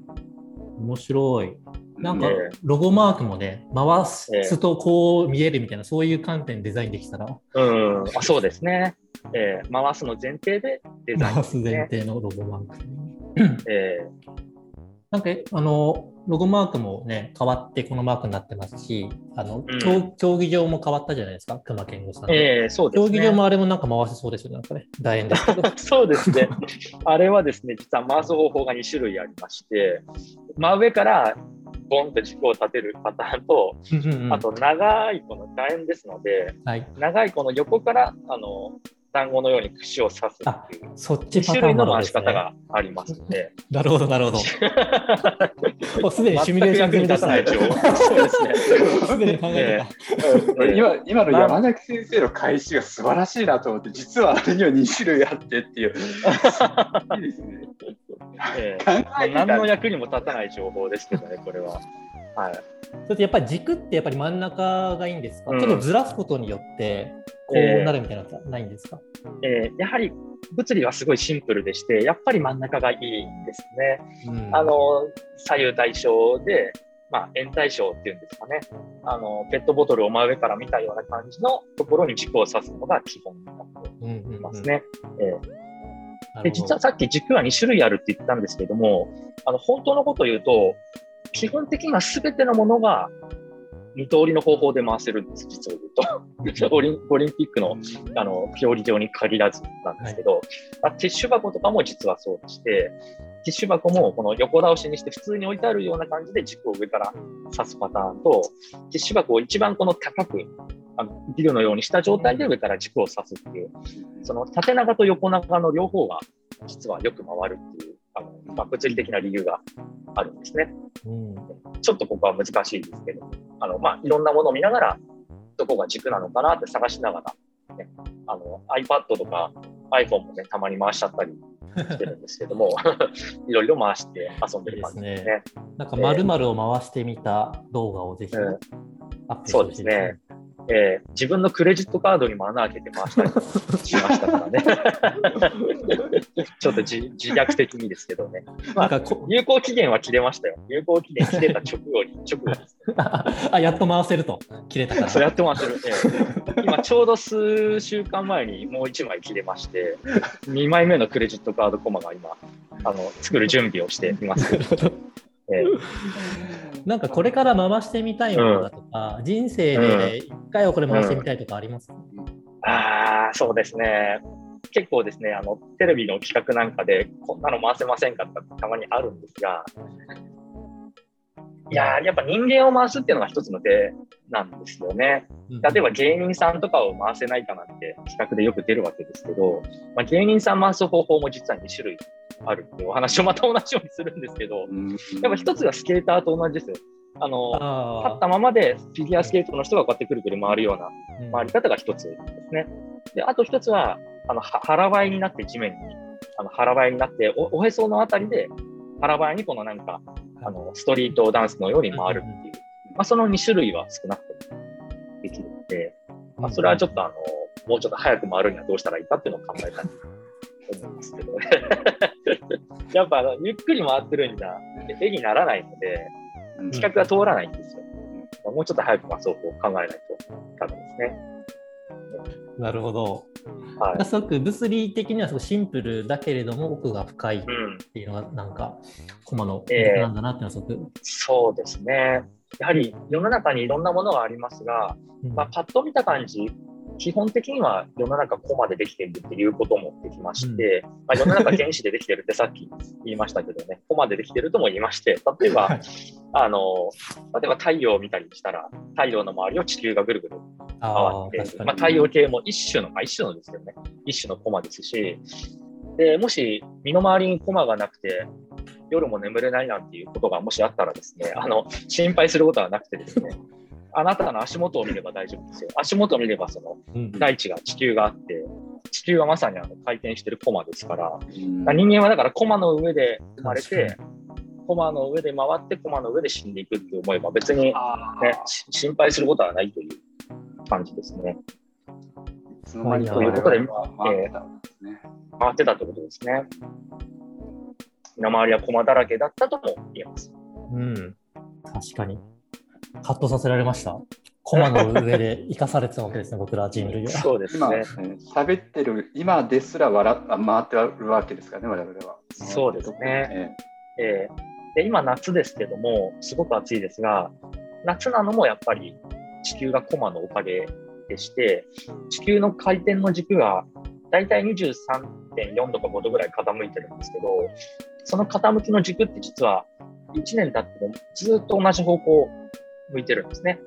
面白い。なんか、ロゴマークもね、回すとこう見えるみたいな、そういう観点デザインできたら。うん、あそうですね。えー、回すの前提でデザイン、ね、回す前提のロゴマーク、えー、なんか、あの、ロゴマークもね、変わってこのマークになってますし、あの、うん、競技場も変わったじゃないですか、熊健吾さん。ええー、そうですね。競技場もあれもなんか回せそうですよ、なんかね。楕円ですけど。そうですね。あれはですね、実は回す方法が2種類ありまして、真上からボンと軸を立てるパターンと、あと長いこの楕円ですので、はい、長いこの横からあの団子のように串を刺すっていうそっち種類の回し方がありますので。なるほど、なるほど。もうすでにシミュレーション済みでしたね。そうですね。すでに考えて今今の山崎先生の返しが素晴らしいなと思って、実はあれには2種類あってっていう。いいですね。えー、何の役にも立たない情報ですけどね、これは。はい。それとやっぱり軸ってやっぱり真ん中がいいんですか、うん、ちょっとずらすことによってこうなるみたいなのはないんですか、えー、えー、やはり物理はすごいシンプルでして、やっぱり真ん中がいいんですね。うん、あの左右対称で、まあ、円対称っていうんですかね。あの、ペットボトルを真上から見たような感じのところに軸を指すのが基本になっていますね。で実はさっき軸は2種類あるって言ったんですけども、あの本当のことを言うと、基本的には全てのものが二通りの方法で回せるんです、実を言うと。オリンオリンピックのあの競技場に限らずなんですけど、はい、ティッシュ箱とかも実はそうでして、ティッシュ箱もこの横倒しにして普通に置いてあるような感じで軸を上から刺すパターンと、ティッシュ箱を一番この高くあのビルのようにした状態で上から軸を刺すっていう、その縦長と横長の両方が実はよく回るっていう、あのまあ、物理的な理由があるんですね。うん、ちょっとここは難しいですけど、あのまあ、いろんなものを見ながら、どこが軸なのかなって探しながら、ね、あの iPad とか iPhone もね、たまに回しちゃったりしてるんですけども、いろいろ回して遊んでる感じですね。いいすねなんか、まるを回してみた動画をぜひ、アップしてほしいですね。そうですね。えー、自分のクレジットカードにも穴開けて回したりしましたからね。ちょっと自自虐的にですけどね。まあ、有効期限は切れましたよ。有効期限切れた直後に、直後です、ね、あ、やっと回せると。切れたから。そう、やっと回せる。えー、今、ちょうど数週間前にもう1枚切れまして、2枚目のクレジットカードコマが今、あの作る準備をしています。えーなんかこれから回してみたいものだとか、うん、人生で一回はこれ回してみたいとかありますか、うん、ああ、そうですね。結構ですね、あのテレビの企画なんかで、こんなの回せませんかとかたまにあるんですが、いややっぱ人間を回すっていうのが一つの手なんですよね。例えば芸人さんとかを回せないかなんて企画でよく出るわけですけど、まあ、芸人さん回す方法も実は2種類あるっていうお話をまた同じようにするんですけど、やっぱ一つがスケーターと同じですよ。あの立ったままでフィギュアスケートの人がこうやってくるくる回るような回り方が一つですね。であと一つはあの腹ばいになって地面にあの腹ばいになっておおへそのあたりで腹ばいにこのなんかあのストリートダンスのように回るっていう、まあ、その2種類は少なくともできるので、まあ、それはちょっとあのもうちょっと早く回るにはどうしたらいいかっていうのを考えたいと思いますけどね。やっぱあのゆっくり回ってるんじゃ絵にならないので、企画が通らないんですよ。もうちょっと早く回そうと考えないとダメですね。なるほど。はい、すごく物理的にはすごいシンプルだけれども奥が深いっていうのがなんか、コマの魅力なんだなっていうのはすごく、えー、そうですね。やはり世の中にいろんなものがありますが、うん、まあ、パッと見た感じ、基本的には世の中コマでできているっていうこともできまして、うん、まあ、世の中原子でできてるってさっき言いましたけどね、コマでできてるとも言いまして、例えば、あの例えば太陽を見たりしたら、太陽の周りを地球がぐるぐる回って、まあ、太陽系も一種の、まあ、一種のですよね、一種のコマですし、でもし身の回りにコマがなくて、夜も眠れないなんていうことがもしあったらですね、あの心配することはなくてですね、あなたの足元を見れば大丈夫ですよ。足元を見ればその大地が地球があって、地球はまさにあの回転してるコマですから、人間はだからコマの上で生まれて、コマの上で回ってコマの上で死んでいくって思えば別に、ね、心配することはないという感じですね。そのということで、えー、回ってたってことですね。身の回りはコマだらけだったとも言えます。うん、確かに。ハッとさせられました。コマの上で生かされてたわけですね、僕ら人類は。そうですね。喋ってる今ですら笑回ってるわけですからね、我々は。そうですね。えー、えー、で今、夏ですけども、すごく暑いですが、夏なのもやっぱり地球がコマのおかげでして、地球の回転の軸が大体23.4度か5度ぐらい傾いてるんですけど、その傾きの軸って実は1年経ってもずっと同じ方向向いてるんですね。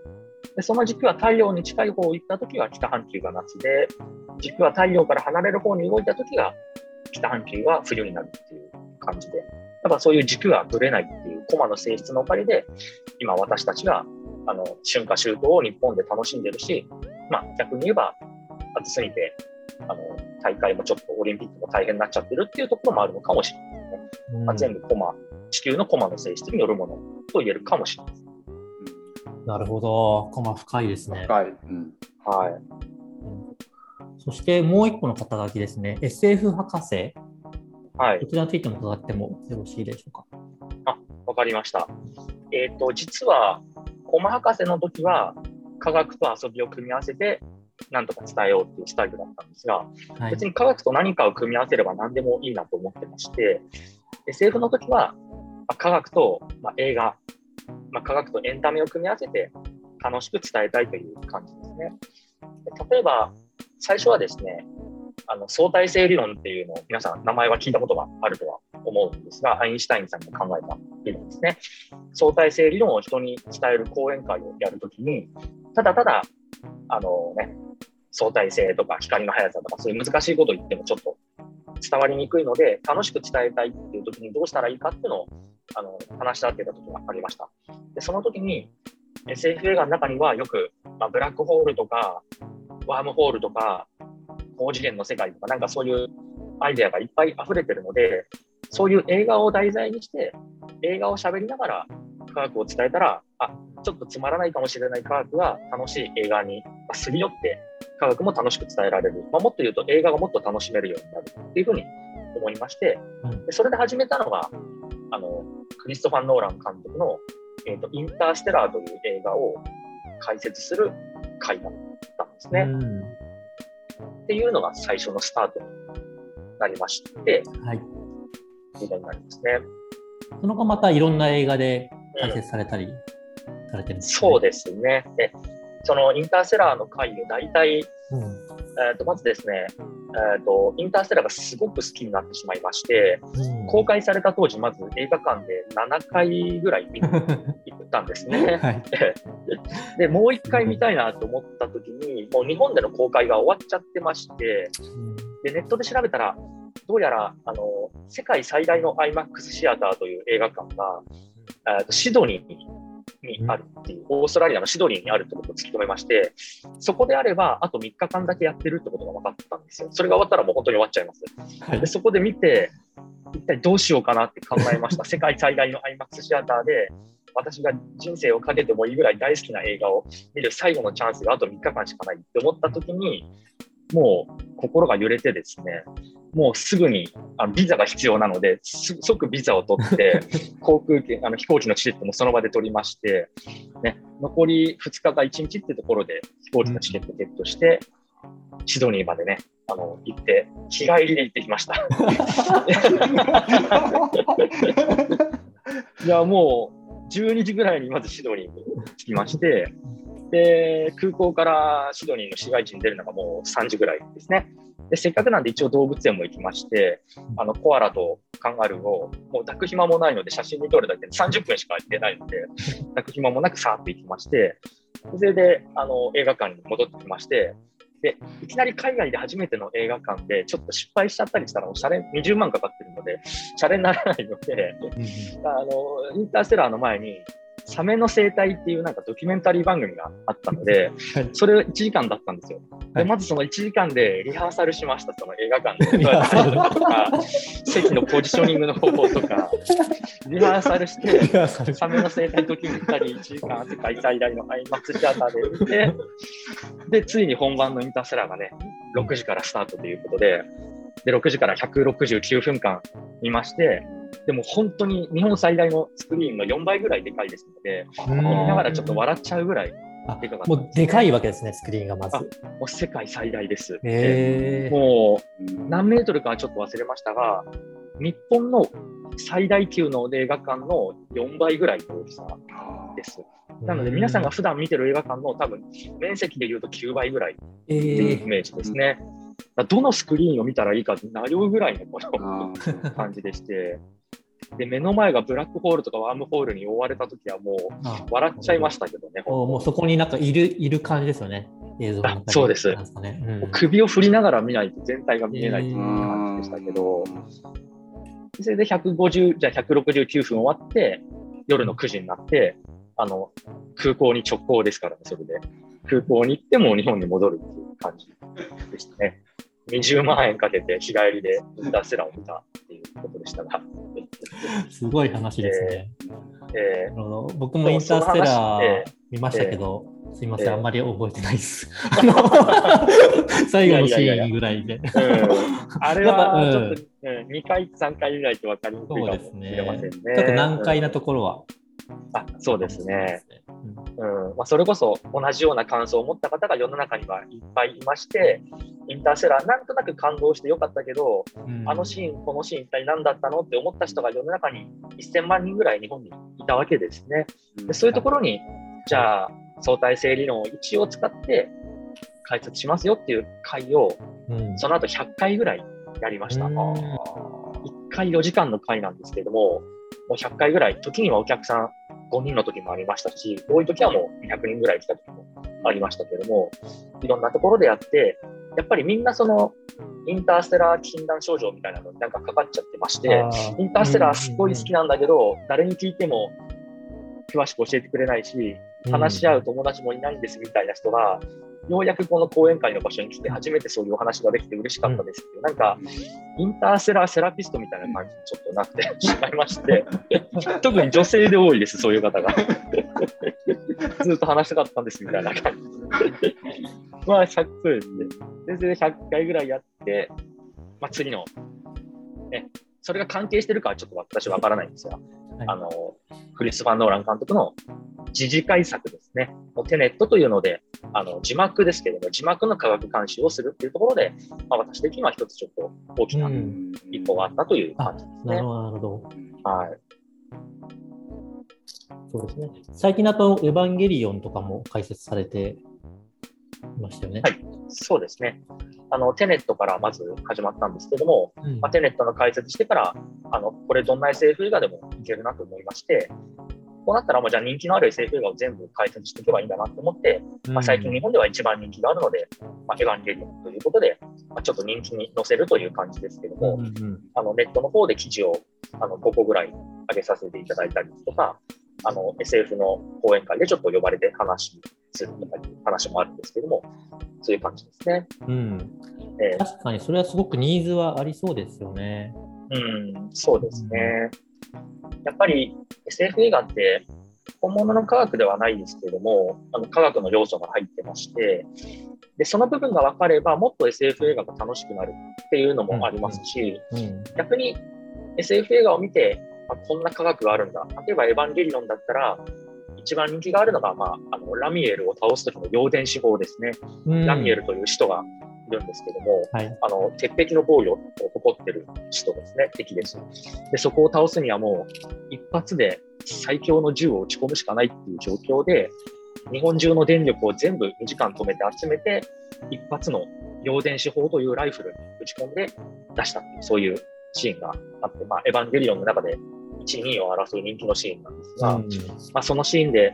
でその軸は太陽に近い方を行ったときは北半球が夏で、軸は太陽から離れる方に動いたときが北半球は冬になるっていう感じで、やっぱそういう軸がぶれないっていうコマの性質のおかげで、今私たちがあの春夏秋冬を日本で楽しんでるし、まあ、逆に言えば暑すぎてあの大会もちょっとオリンピックも大変になっちゃってるっていうところもあるのかもしれないですね。まあ、全部コマ、地球のコマの性質によるものと言えるかもしれないです。なるほど、コマ深いですね。深い。うん、はい、うん。そしてもう一個の肩書きですね、SF 博士。はい。こちらについても伺ってもよろしいでしょうか？あ、わかりました。えっ、ー、と、実は、コマ博士の時は、科学と遊びを組み合わせて、なんとか伝えようっていうスタイルだったんですが、はい、別に科学と何かを組み合わせれば何でもいいなと思ってまして、SF の時は、まあ、科学と、まあ、映画、まあ、科学とエンタメを組み合わせて楽しく伝えたいという感じですね。例えば、最初はですね、あの相対性理論っていうのを皆さん名前は聞いたことがあるとは思うんですが、アインシュタインさんが考えた理論ですね。相対性理論を人に伝える講演会をやるときに、ただただ、あのね、相対性とか光の速さとかそういう難しいことを言ってもちょっと伝わりにくいので、楽しく伝えたいっていう時にどうしたらいいかっていうのをあの話し合ってた時がありました。で、その時に SF 映画の中にはよく、まあ、ブラックホールとか、ワームホールとか、高次元の世界とか、なんかそういうアイデアがいっぱい溢れてるので、そういう映画を題材にして、映画を喋りながら科学を伝えたら、あちょっとつまらないかもしれない科学が楽しい映画にすり寄って科学も楽しく伝えられる、まあ、もっと言うと映画がもっと楽しめるようになるっていうふうに思いまして、でそれで始めたのがあのクリストファー・ノーラン監督の、えーと「インターステラー」という映画を解説する回だったんですね。っていうのが最初のスタートになりまして、はい、みたいになりますね。その後またいろんな映画で解説されたりされてるんです、ね、そうですね。でそのインターステラーの回で大体、うんえー、とまずですね、えーと、インターステラーがすごく好きになってしまいまして、うん、公開された当時、まず映画館で7回ぐらい見て ったんですね。はい。で、もう一回見たいなと思った時に、もう日本での公開が終わっちゃってまして、で、ネットで調べたら、どうやら、あの、世界最大の IMAX シアターという映画館が、えーとシドニーにあるっていう、オーストラリアのシドニーにあるってことを突き止めまして、そこであれば、あと3日間だけやってるってことが分かったんですよ。それが終わったらもう本当に終わっちゃいます。はいで、そこで見て、一体どうしようかなって考えました。世界最大の IMAX シアターで、私が人生をかけてもいいぐらい大好きな映画を見る最後のチャンスがあと3日間しかないって思った時に、もう心が揺れてですね、もうすぐにあのビザが必要なので、す即ビザを取って、航空券、あの飛行機のチケットもその場で取りまして、ね、残り2日か1日ってところで飛行機のチケットゲットして、シドニーまでね、あの行って、日帰りで行ってきました。いや、もう12時ぐらいにまずシドニーに着きまして、で、空港からシドニーの市街地に出るのがもう3時ぐらいですね。で、せっかくなんで一応動物園も行きまして、あの、コアラとカンガルーを、もう抱く暇もないので写真に撮るだけで30分しか出ないので、抱く暇もなくさーっと行きまして、それで、あの、映画館に戻ってきまして、で、いきなり海外で初めての映画館で、ちょっと失敗しちゃったりしたら、おしゃれ、20万かかってるので、シャレにならないので、あの、インターステラーの前に、サメの生態っていうなんかドキュメンタリー番組があったので、はい。それ1時間だったんですよ。で、はい。まずその1時間でリハーサルしました、その映画館のとか、席のポジショニングの方法とか、リハーサルして、サメの生態ドキュメンタリー1時間世界最大の IMAX シアターで見て、で、ついに本番のインターステラーがね、6時からスタートということで、で、6時から169分間見まして、でも本当に日本最大のスクリーンの4倍ぐらいでかいですので、うん見ながらちょっと笑っちゃうぐらい、あでかかったもうでかいわけですね、スクリーンがまず。もう世界最大です。へえ。もう何メートルかはちょっと忘れましたが、日本の最大級の映画館の4倍ぐらいの大きさです。なので皆さんが普段見てる映画館の多分面積で言うと9倍ぐらいってえいうイーメージですね。だからどのスクリーンを見たらいいか迷うぐらいのこの感じでして、で目の前がブラックホールとかワームホールに覆われたときはもうあ笑っちゃいましたけどね、もうそこになんかいるいる感じですよね、映像の中に。あそうです。うん。首を振りながら見ないと全体が見えないという感じでしたけど、それで150、じゃあ169分終わって、夜の9時になって、あの、空港に直行ですからね、それで。空港に行っても日本に戻るっていう感じでしたね。20万円かけて日帰りでインターステラーを見たっていうことでしたが。すごい話ですね。えなるほど僕もインターステラー見ましたけど、すいません、ええあんまり覚えてないです。最後のシーンぐらいで。あれはちょっと、うん、2回、3回見ないと分かりにくいかもしれませんね。ね。ちょっと難解なところは。あそうですね。うん。うんまあ、それこそ同じような感想を持った方が世の中にはいっぱいいまして、インターステラー、なんとなく感動してよかったけど、うんあのシーン、このシーン、一体何だったのって思った人が世の中に1000万人ぐらい日本にいたわけですね。でそういうところに、じゃあ、相対性理論を一応使って解説しますよっていう回を、うんその後100回ぐらいやりました。うん1回4時間の回なんですけれども、もう100回ぐらい、時にはお客さん5人の時もありましたし、多い時はもう200人ぐらい来た時もありましたけれども、いろんなところでやって、やっぱりみんなその、インターステラー禁断症状みたいなのになんかかかっちゃってまして、インターステラーすごい好きなんだけど、誰に聞いても詳しく教えてくれないし、話し合う友達もいないんですみたいな人が、ようやくこの講演会の場所に来て初めてそういうお話ができて嬉しかったですっていう、なんか、インターステラーセラピストみたいな感じにちょっとなってしまいまして、特に女性で多いです、そういう方が。ずっと話したかったんですみたいな感じ。まあ、100そうですね。で、それで100回ぐらいやって、まあ、次の、ね、それが関係してるかはちょっと私はわからないんですが、はいあの、クリス・ファン・ノーラン監督の自治会作ですね。テネットというので、あの字幕ですけれども、字幕の科学監修をするっていうところで、まあ、私的には一つちょっと大きなうん一歩があったという感じですね。なるほど、なるほど。はい。そうですね。最近だと、エヴァンゲリオンとかも解説されていましたよね。はいそうですね。あの、テネットからまず始まったんですけども、うんまあ、テネットの解説してから、あの、これどんな SF 映画でもいけるなと思いまして、こうなったら、まあ、じゃあ人気のある SF 映画を全部解説していけばいいんだなと思って、まあ、最近日本では一番人気があるので、まあ、エヴァンゲリオンということで、まあ、ちょっと人気に乗せるという感じですけども、うんうん、あのネットの方で記事をあの5個ぐらい上げさせていただいたりとか、あの SF の講演会でちょっと呼ばれて話するとかいう話もあるんですけども、そういう感じですね。うんえー、確かにそれはすごくニーズはありそうですよね。うん、そうですね。やっぱり SF 映画って本物の科学ではないですけれども、あの科学の要素が入ってまして、でその部分が分かれば、もっと SF 映画が楽しくなるっていうのもありますし、うんうん、逆に SF 映画を見て、あ、こんな科学があるんだ。例えば、エヴァンゲリオンだったら、一番人気があるのが、まあ、あのラミエルを倒す時の陽電子法ですね。うん、ラミエルという使徒がいるんですけども、はい、あの鉄壁の防御を誇ってる使徒ですね、敵です。で、そこを倒すにはもう一発で最強の銃を撃ち込むしかないっていう状況で、日本中の電力を全部2時間止めて集めて、一発の陽電子砲というライフルに撃ち込んで出したっていう、そういうシーンがあって、まあ、エヴァンゲリオンの中で1、2を争う人気のシーンなんですが、うん、まあ、そのシーンで、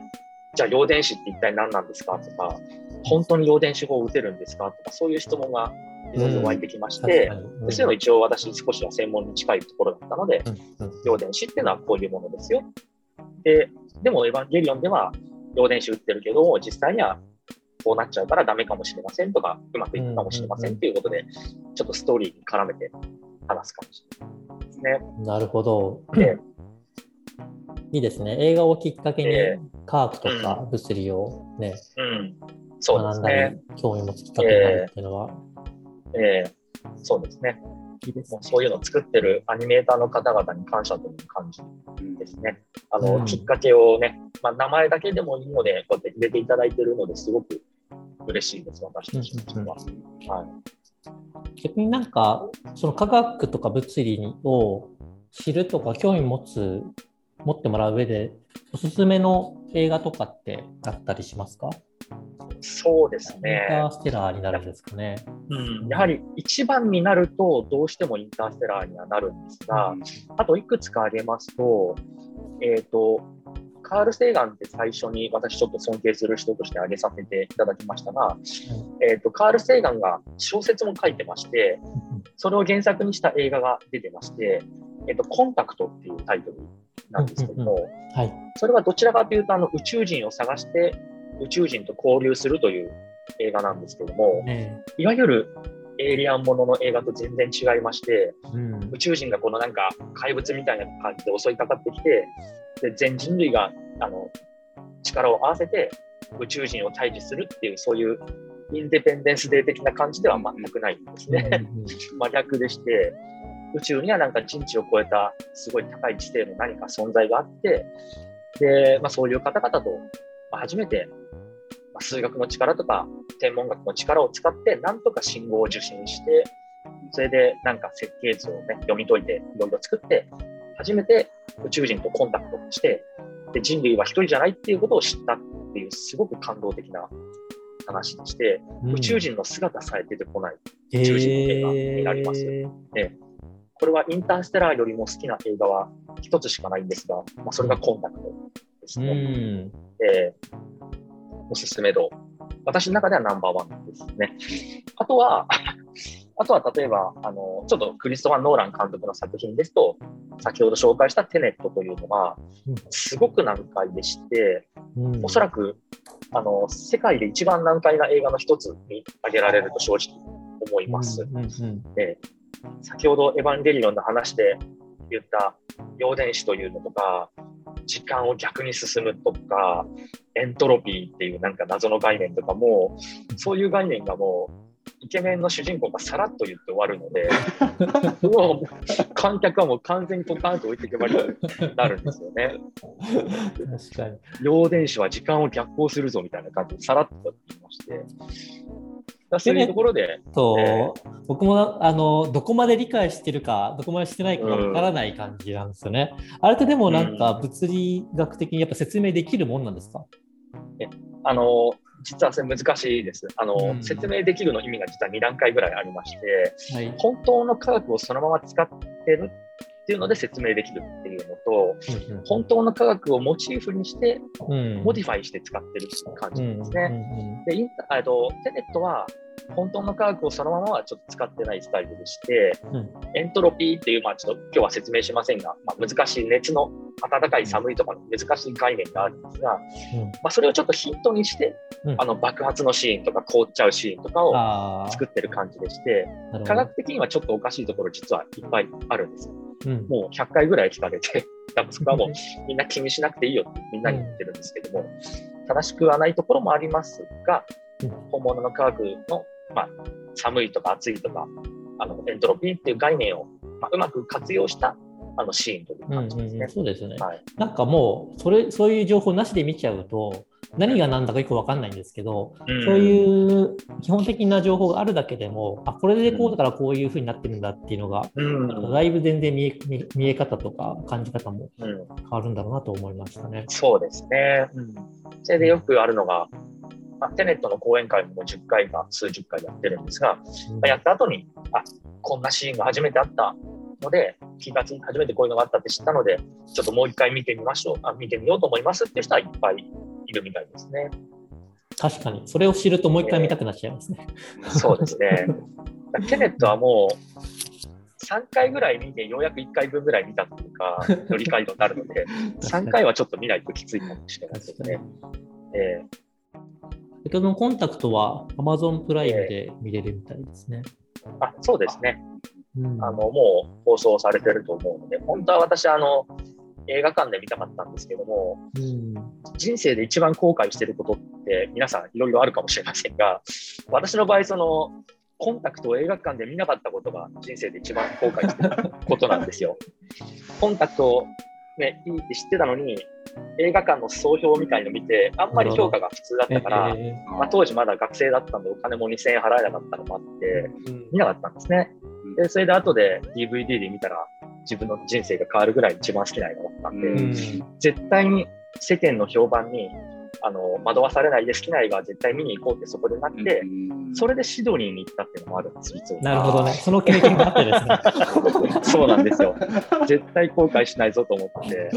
じゃあ陽電子って一体何なんですか？とか、本当に陽電子砲を撃てるんですか？とか、そういう質問がいろいろ湧いてきまして、うん、そういうの一応私少しは専門に近いところだったので、うん、陽電子っていうのはこういうものですよ。で、でもエヴァンゲリオンでは陽電子撃ってるけど、実際にはこうなっちゃうからダメかもしれませんとか、うまくいくかもしれませんということで、ちょっとストーリーに絡めて話す感じですね。なるほど。で いいですね。映画をきっかけに科学とか物理をね、うん、うん、そう学んだり、興味持つきっかけになるっていうのは。えー、えー、そうですね。いいですねそういうのを作ってるアニメーターの方々に感謝という感じですね。あの、うん、きっかけをね、まあ、名前だけでもいいので、こうやって入れていただいているのですごく嬉しいです、私たちは。はい逆になんかその科学とか物理を知るとか興味持つ持ってもらう上でおすすめの映画とかってあったりしますか？そうですね。インターステラーになるんですかね。うん、やはり一番になるとどうしてもインターステラーにはなるんですが、あといくつか挙げますと、えっ、ー、と、カール・セーガンって最初に私ちょっと尊敬する人として挙げさせていただきましたが、えーと、カール・セーガンが小説も書いてまして、それを原作にした映画が出てまして、えーと、コンタクトっていうタイトルなんですけども、はい、それはどちらかというとあの宇宙人を探して宇宙人と交流するという映画なんですけども、いわゆるエイリアンものの映画と全然違いまして、うん、宇宙人がこのなんか怪物みたいな感じで襲いかかってきて、で全人類があの力を合わせて宇宙人を退治するっていうそういうインデペンデンスデー的な感じでは全くないんですね。真逆でして宇宙にはなんか人知を超えたすごい高い知性の何か存在があってで、まあ、そういう方々と初めて数学の力とか天文学の力を使ってなんとか信号を受信してそれでなんか設計図をね読み解いていろいろ作って初めて宇宙人とコンタクトしてで人類は一人じゃないっていうことを知ったっていうすごく感動的な話でして、うん、宇宙人の姿さえ出てこない宇宙人の映画になります。えー、これはインターステラーよりも好きな映画は一つしかないんですが、まあ、それがコンタクトですね。うん、えー、おすすめ度。私の中ではナンバーワンですね。あとは、あとは例えば、あの、ちょっとクリストファー・ノーラン監督の作品ですと、先ほど紹介したテネットというのは、すごく難解でして、うん、おそらく、あの、世界で一番難解な映画の一つに挙げられると正直思います。うんうんうん、で先ほどエヴァンゲリオンの話で言った陽電子というのとか、時間を逆に進むとか、エントロピーっていうなんか謎の概念とかも、そういう概念がもう、イケメンの主人公がさらっと言って終わるので、もう観客はもう完全にポカーンと置いてけばりになるんですよね。確かに。陽電子は時間を逆行するぞみたいな感じでさらっと言いまして、そういうところで。そう、えー、僕もあのどこまで理解してるか、どこまでしてないかわからない感じなんですよね。うん、あれってでもなんか物理学的にやっぱ説明できるもんなんですか、えあの実はそれ難しいです。あの、うん、説明できるの意味が実は2段階ぐらいありまして、はい、本当の科学をそのまま使ってるっていうので説明できるっていうのと、うんうん、本当の科学をモチーフにして、モディファイして使ってる感じですね。でインタとテネットは本当の科学をそのままはちょっと使ってないスタイルでして、うん、エントロピーっていう、まあ、ちょっと今日は説明しませんが、まあ、難しい熱の暖かい寒いとかの難しい概念があるんですが、うん、まあ、それをちょっとヒントにして、うん、あの爆発のシーンとか凍っちゃうシーンとかを作ってる感じでして、科学的にはちょっとおかしいところ実はいっぱいあるんですよ。もう100回ぐらい聞かれて、多分そこはもうみん。な気にしなくていいよってみんなに言ってるんですけども、正しくはないところもありますが、本物の科学のまあ、寒いとか暑いとかあのエントロピーっていう概念を、まあ、うまく活用したあのシーンという感じですね。うんうん、そうですね、はい、なんかもうそれそういう情報なしで見ちゃうと何が何だかよく分かんないんですけど、うん、そういう基本的な情報があるだけでもあこれでこうだからこういうふうになってるんだっていうのが、うん、だいぶ全然見え見え方とか感じ方も変わるんだろうなと思いましたね。そうですね、うん、それでよくあるのがまあ、テネットの講演会も10回か数十回やってるんですが、まあ、やった後に、あこんなシーンが初めてあったので、気がついて初めてこういうのがあったって知ったので、ちょっともう一回見てみましょう、あ見てみようと思いますっていう人はいっぱいいるみたいですね。確かに、それを知るともう一回見たくなっちゃいますね。えー、そうですね。テネットはもう、3回ぐらい見て、ようやく1回分ぐらい見たというか、の理解度になるので、3回はちょっと見ないときついかもしれないですね。えー先ほどのコンタクトは Amazon プライムで見れるみたいですね。えー、あそうですね、うん、あの。もう放送されてると思うので、本当は私、あの映画館で見たかったんですけども、うん、人生で一番後悔してることって皆さんいろいろあるかもしれませんが、私の場合、そのコンタクトを映画館で見なかったことが人生で一番後悔してることなんですよ。コンタクトね、いいって知ってたのに、映画館の総評みたいの見て、あんまり評価が普通だったから、えー、まあ、当時まだ学生だったんで、お金も2000円払えなかったのもあって、見なかったんですね。で、それで後で DVD で見たら、自分の人生が変わるぐらい一番好きな映画だったんで、うん、絶対に世間の評判にあの惑わされないで好きな映画は絶対見に行こうってそこでなって、それでシドニーに行ったっていうのもあるんです、実は。なるほどね、その経験があってですね。そうなんですよ。絶対後悔しないぞと思って。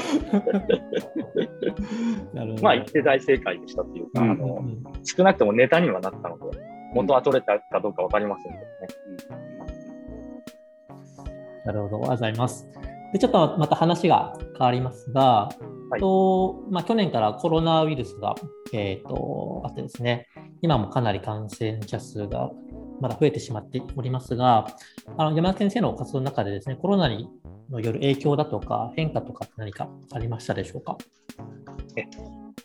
まあ、行って大正解でしたっていうか、あの少なくともネタにはなったので、元は取れたかどうか分かりませんけどね。なるほど、ありがとうございます。でちょっとまた話が変わりますが、はい、とまあ、去年からコロナウイルスが、えーと、あってですね、今もかなり感染者数がまだ増えてしまっておりますが、あの山田先生の活動の中でですね、コロナによる影響だとか変化とかって何かありましたでしょうか？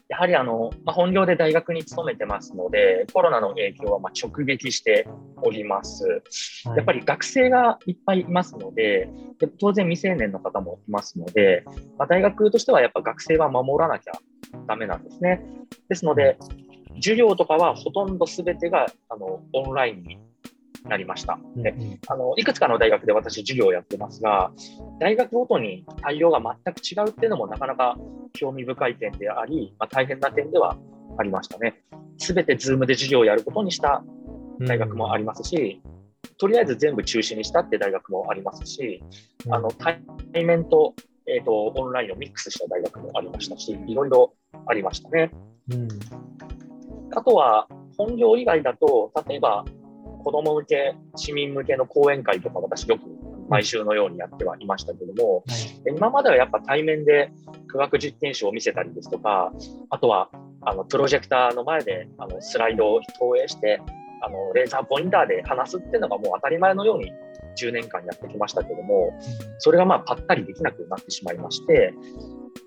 やはりあの、まあ、本業で大学に勤めてますので、コロナの影響はま直撃しております。やっぱり学生がいっぱいいますので、で当然未成年の方もいますので、まあ、大学としてはやっぱ学生は守らなきゃダメなんですね。ですので、授業とかはほとんど全てがあのオンラインになりました。であのいくつかの大学で私、授業をやってますが、大学ごとに対応が全く違うっていうのもなかなか興味深い点であり、まあ、大変な点ではありましたね。すべて Zoom で授業をやることにした大学もありますし、とりあえず全部中止にしたって大学もありますし、あの対面と,、えーと、オンラインをミックスした大学もありましたし、いろいろありましたね。うん、あとは、本業以外だと、例えば子ども向け、市民向けの講演会とか私よく毎週のようにやってはいましたけども、はい、今まではやっぱ対面で科学実験書を見せたりですとか、あとはあのプロジェクターの前であのスライドを投影して、あのレーザーポインターで話すっていうのがもう当たり前のように10年間やってきましたけども、それがまあぱったりできなくなってしまいまして、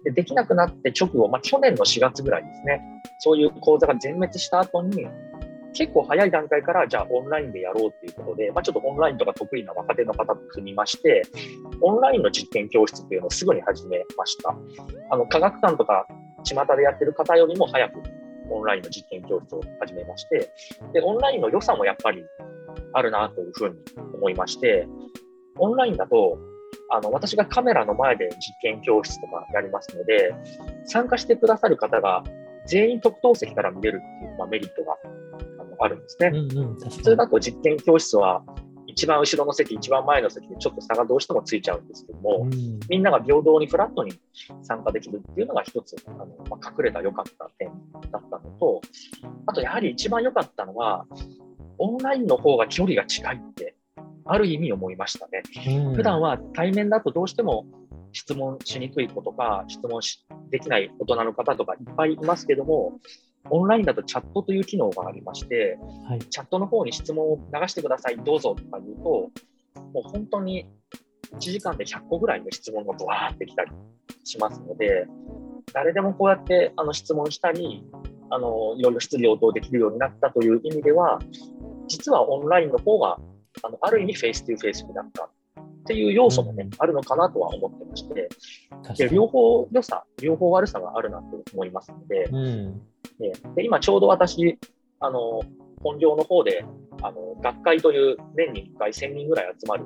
でできなくなって直後、まあ、去年の4月ぐらいですね、そういう講座が全滅した後に、結構早い段階から、じゃあオンラインでやろうっていうことで、まあ、ちょっとオンラインとか得意な若手の方と組みまして、オンラインの実験教室っていうのをすぐに始めました。あの科学館とか巷でやってる方よりも早くオンラインの実験教室を始めまして、で、オンラインの良さもやっぱりあるなというふうに思いまして、オンラインだと、あの私がカメラの前で実験教室とかやりますので、参加してくださる方が全員特等席から見れるっていう、まあ、メリットがあるんですね。うんうん、普通だと実験教室は1一番後ろの席、一番前の席でちょっと差がどうしてもついちゃうんですけども、うんみんなが平等にフラットに参加できるっていうのが一つ、あのまあ、隠れた良かった点だったのと、あとやはり一番良かったのは、オンラインの方が距離が近いって、ある意味思いましたね。うん普段は対面だとどうしても質問しにくい子とか、質問しできない大人の方とかいっぱいいますけども、オンラインだとチャットという機能がありまして、はい。チャットの方に質問を流してください、どうぞとか言うと、もう本当に1時間で100個ぐらいの質問がブワーってきたりしますので、誰でもこうやってあの質問したり、あのいろいろ質疑応答できるようになったという意味では、実はオンラインの方があのある意味フェイス2フェイスになったっていう要素もね、うん。あるのかなとは思ってまして、で両方良さ、両方悪さがあるなと思いますので、うんね、で今ちょうど私、あの本業の方であの学会という年に1回1000人ぐらい集まる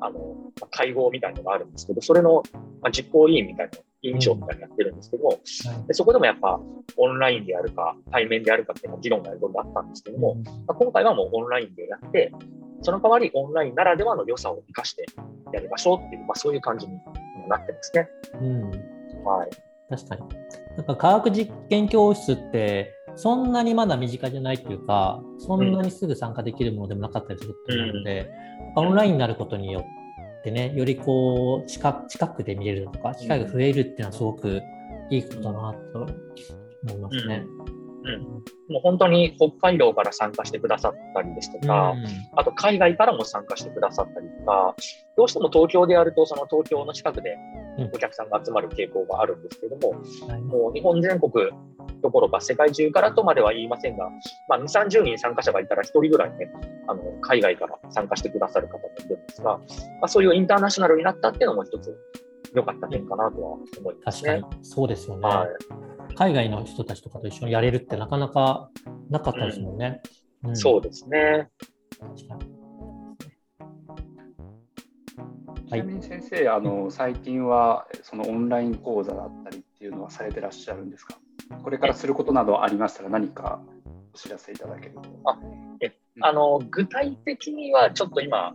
あのまあ会合みたいなのがあるんですけど、それの、まあ、実行委員みたいな、委員長みたいなのやってるんですけどでそこでもやっぱオンラインでやるか、対面でやるかっていうの議論がいろいろあったんですけども、まあ、今回はもうオンラインでやって、その代わりオンラインならではの良さを生かしてやりましょうっていう、まあ、そういう感じになってますね。うん。はい。確かに。なんか科学実験教室って、そんなにまだ身近じゃないっていうか、そんなにすぐ参加できるものでもなかったりすると思うので、オンラインになることによってね、よりこう近近くで見れるとか、機会が増えるっていうのはすごくいいことだなと思いますね。もう本当に北海道から参加してくださったりですとか、あと海外からも参加してくださったりとか、どうしても東京でやると、その東京の近くでうん。お客さんが集まる傾向があるんですけども、うんはい。もう日本全国どころか世界中からとまでは言いませんが、まあ、2、30人参加者がいたら1人ぐらいね、あの海外から参加してくださる方もいるんですが、まあ、そういうインターナショナルになったっていうのも一つ良かった点かなとは思いますね。確かに。、そうですよね。はい海外の人たちとかと一緒にやれるってなかなかなかったですもんね。んそうですね。確かにちなみに先生、あの最近はそのオンライン講座だったりっていうのはされてらっしゃるんですか？これからすることなどありましたら何かお知らせいただけると。ああの具体的にはちょっと今、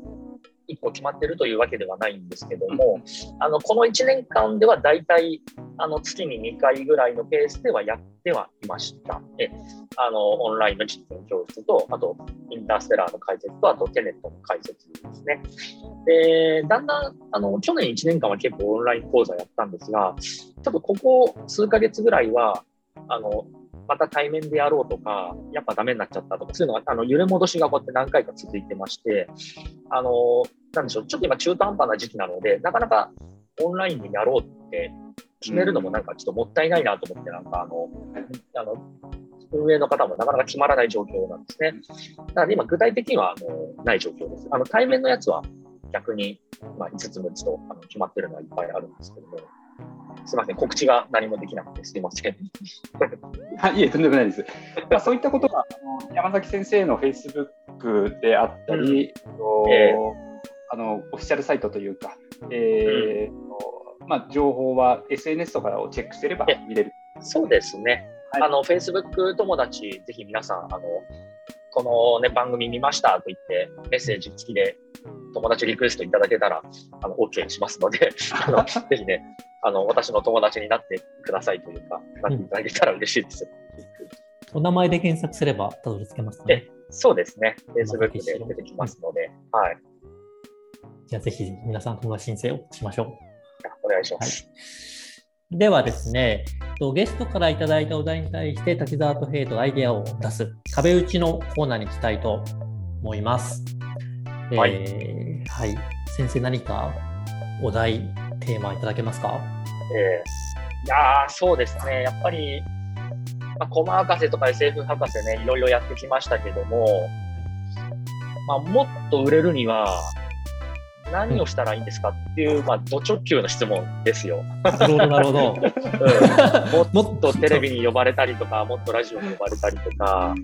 一個決まってるというわけではないんですけども、あのこの1年間では大体あの月に2回ぐらいのペースではやってはいました。えあのオンラインの実験教室と、あとインターステラーの解説と、あとテネットの解説ですね。でだんだんあの去年1年間は結構オンライン講座やったんですが、ちょっとここ数ヶ月ぐらいは、あのまた対面でやろうとか、やっぱダメになっちゃったとか、そういうのが、あの揺れ戻しがこうやって何回か続いてまして、あのなんでしょう、ちょっと今、中途半端な時期なので、なかなかオンラインでやろうって決めるのもなんかちょっともったいないなと思って、なんかあの、あの運営の方もなかなか決まらない状況なんですね。なので今、具体的にはあのない状況です。あの対面のやつは逆に、まあ、5つ6つとあの決まってるのはいっぱいあるんですけども、すみません、告知が何もできなくてすみません。はい、いえ、とんでもないです。まあ、そういったことがあの山崎先生のフェイスブックであったり、とえあのオフィシャルサイトというか、えーとまあ、情報は SNS とかをチェックしてれば見れる。そうですね。はいあの、Facebook 友達、ぜひ皆さん、あの、このね、番組見ましたと言って、メッセージ付きで友達リクエストいただけたら、あの、OK しますので、あのぜひね、あの、私の友達になってくださいというか、なっていただけたら嬉しいです。お名前で検索すればたどり着けますかね。そうですね。Facebook で出てきますので、はい。じゃあぜひ皆さん友達申請をしましょう。お願いします。ではですね、とゲストからいただいたお題に対して滝沢とヘイトアイデアを出す壁打ちのコーナーに行きたいと思います。はいえーはい。先生何かお題、テーマいただけますか？えーいやー、そうですね。やっぱり、まあ、コマ博士とか SF 博士ね、いろいろやってきましたけども、まあ、もっと売れるには、何をしたらいいんですかっていう、まあ、ド直球の質問ですよ。なるほど、なるほど。うん、も もっとテレビに呼ばれたりとか、もっとラジオに呼ばれたりとか、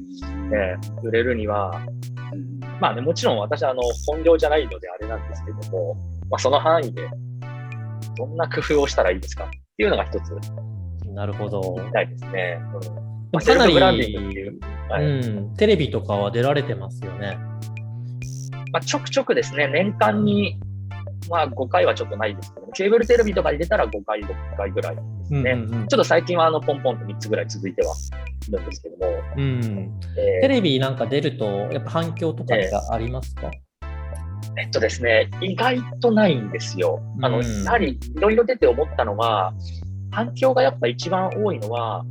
ね、売れるには、まあね、もちろん私はあの本業じゃないのであれなんですけども、まあ、その範囲でどんな工夫をしたらいいですか？っていうのが一つなるほど。見たいですね。うんかなり、フブランディングっていう。はいうん、テレビとかは出られてますよね。まあ、ちょくちょくですね、年間に、まあ、5回はちょっとないですけどケーブルテレビとか入れたら5回、6回ぐらいですね。うんうんうん、ちょっと最近はあのポンポンと3つぐらい続いてはいるんですけども。うん、えー、テレビなんか出ると、やっぱ反響とかってありますか、えーえっとですね、意外とないんですよ。あの、うん、やはりいろいろ出て思ったのは、反響がやっぱ一番多いのは、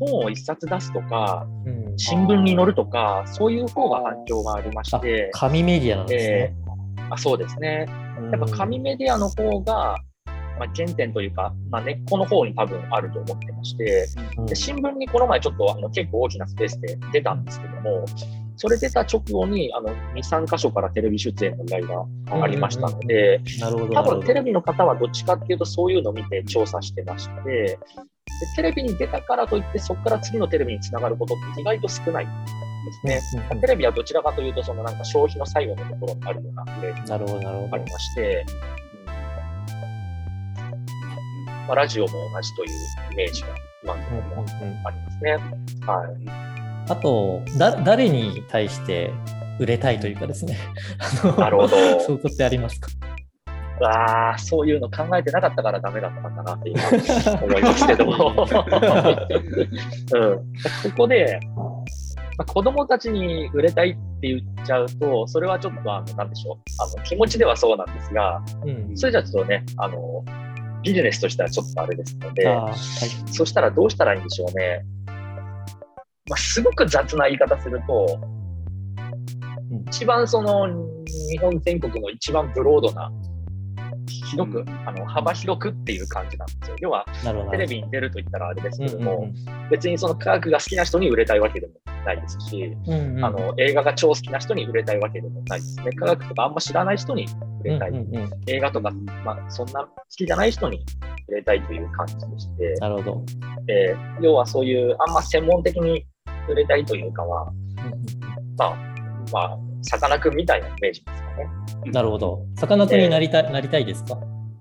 本を一冊出すとか、うん、新聞に載るとか、そういう方が反響がありまして。紙メディアなんですね。えー、あそうですね。やっぱ紙メディアの方が、まあ、原点というか、まあ、根っこの方に多分あると思ってまして、で新聞にこの前ちょっとあの結構大きなスペースで出たんですけども、それ出た直後にあの2、3箇所からテレビ出演の依頼がありましたので、多分テレビの方はどっちかっていうとそういうのを見て調査してまして、でテレビに出たからといってそこから次のテレビにつながることって意外と少ないですね。テレビはどちらかというとそのなんか消費の最後のところにあるようなイメージがありまして、まあ、ラジオも同じというイメージが今のところもありますね。はいあとだ、誰に対して売れたいというかですね。なるほど。そういうことってありますか？ああ、そういうの考えてなかったからダメだったんだなって今思いますけども、うん、ここで、まあ、子供たちに売れたいって言っちゃうと、それはちょっとあの、なんでしょう、あの気持ちではそうなんですが、うん、それじゃちょっとね、あの、ビジネスとしてはちょっとあれですので、はい、そしたらどうしたらいいんでしょうね。まあ、すごく雑な言い方すると、一番その日本全国の一番ブロードな広く、あの幅広くっていう感じなんですよ。要はテレビに出ると言ったらあれですけども、別にその科学が好きな人に売れたいわけでもないですし、うんうん、あの映画が超好きな人に売れたいわけでもないですね。科学とかあんま知らない人に売れたい。うんうんうん、映画とか、まあ、そんな好きじゃない人に売れたいという感じでして、なるほど。えー、要はそういうあんま専門的に売れたいというかは、まあ、まあ、さかなクンみたいなイメージですかね。なるほど。さかなクンになりたい、えー、なりたいですか？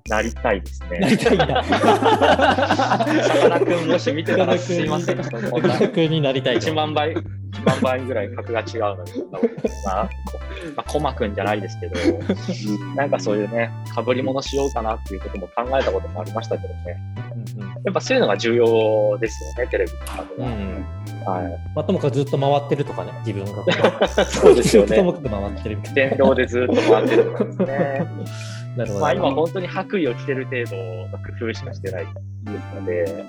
なりたいですね。なりたいんだ。さかなクンもし見てたらすいません。さかなクンになりたい。1万倍、1万倍ぐらい格が違うのに、まあ、まあ、コマくんじゃないですけど、なんかそういうね、かぶり物しようかなっていうことも考えたこともありましたけどね。やっぱそういうのが重要ですよね、テレビとかでは。うんはい。まあ、ともかくずっと回ってるとかね、自分が。そうですよね。ともかく回ってる。電動でずっと回ってるとかですね。なるほど。まあ今本当に白衣を着てる程度の工夫しかしてないので、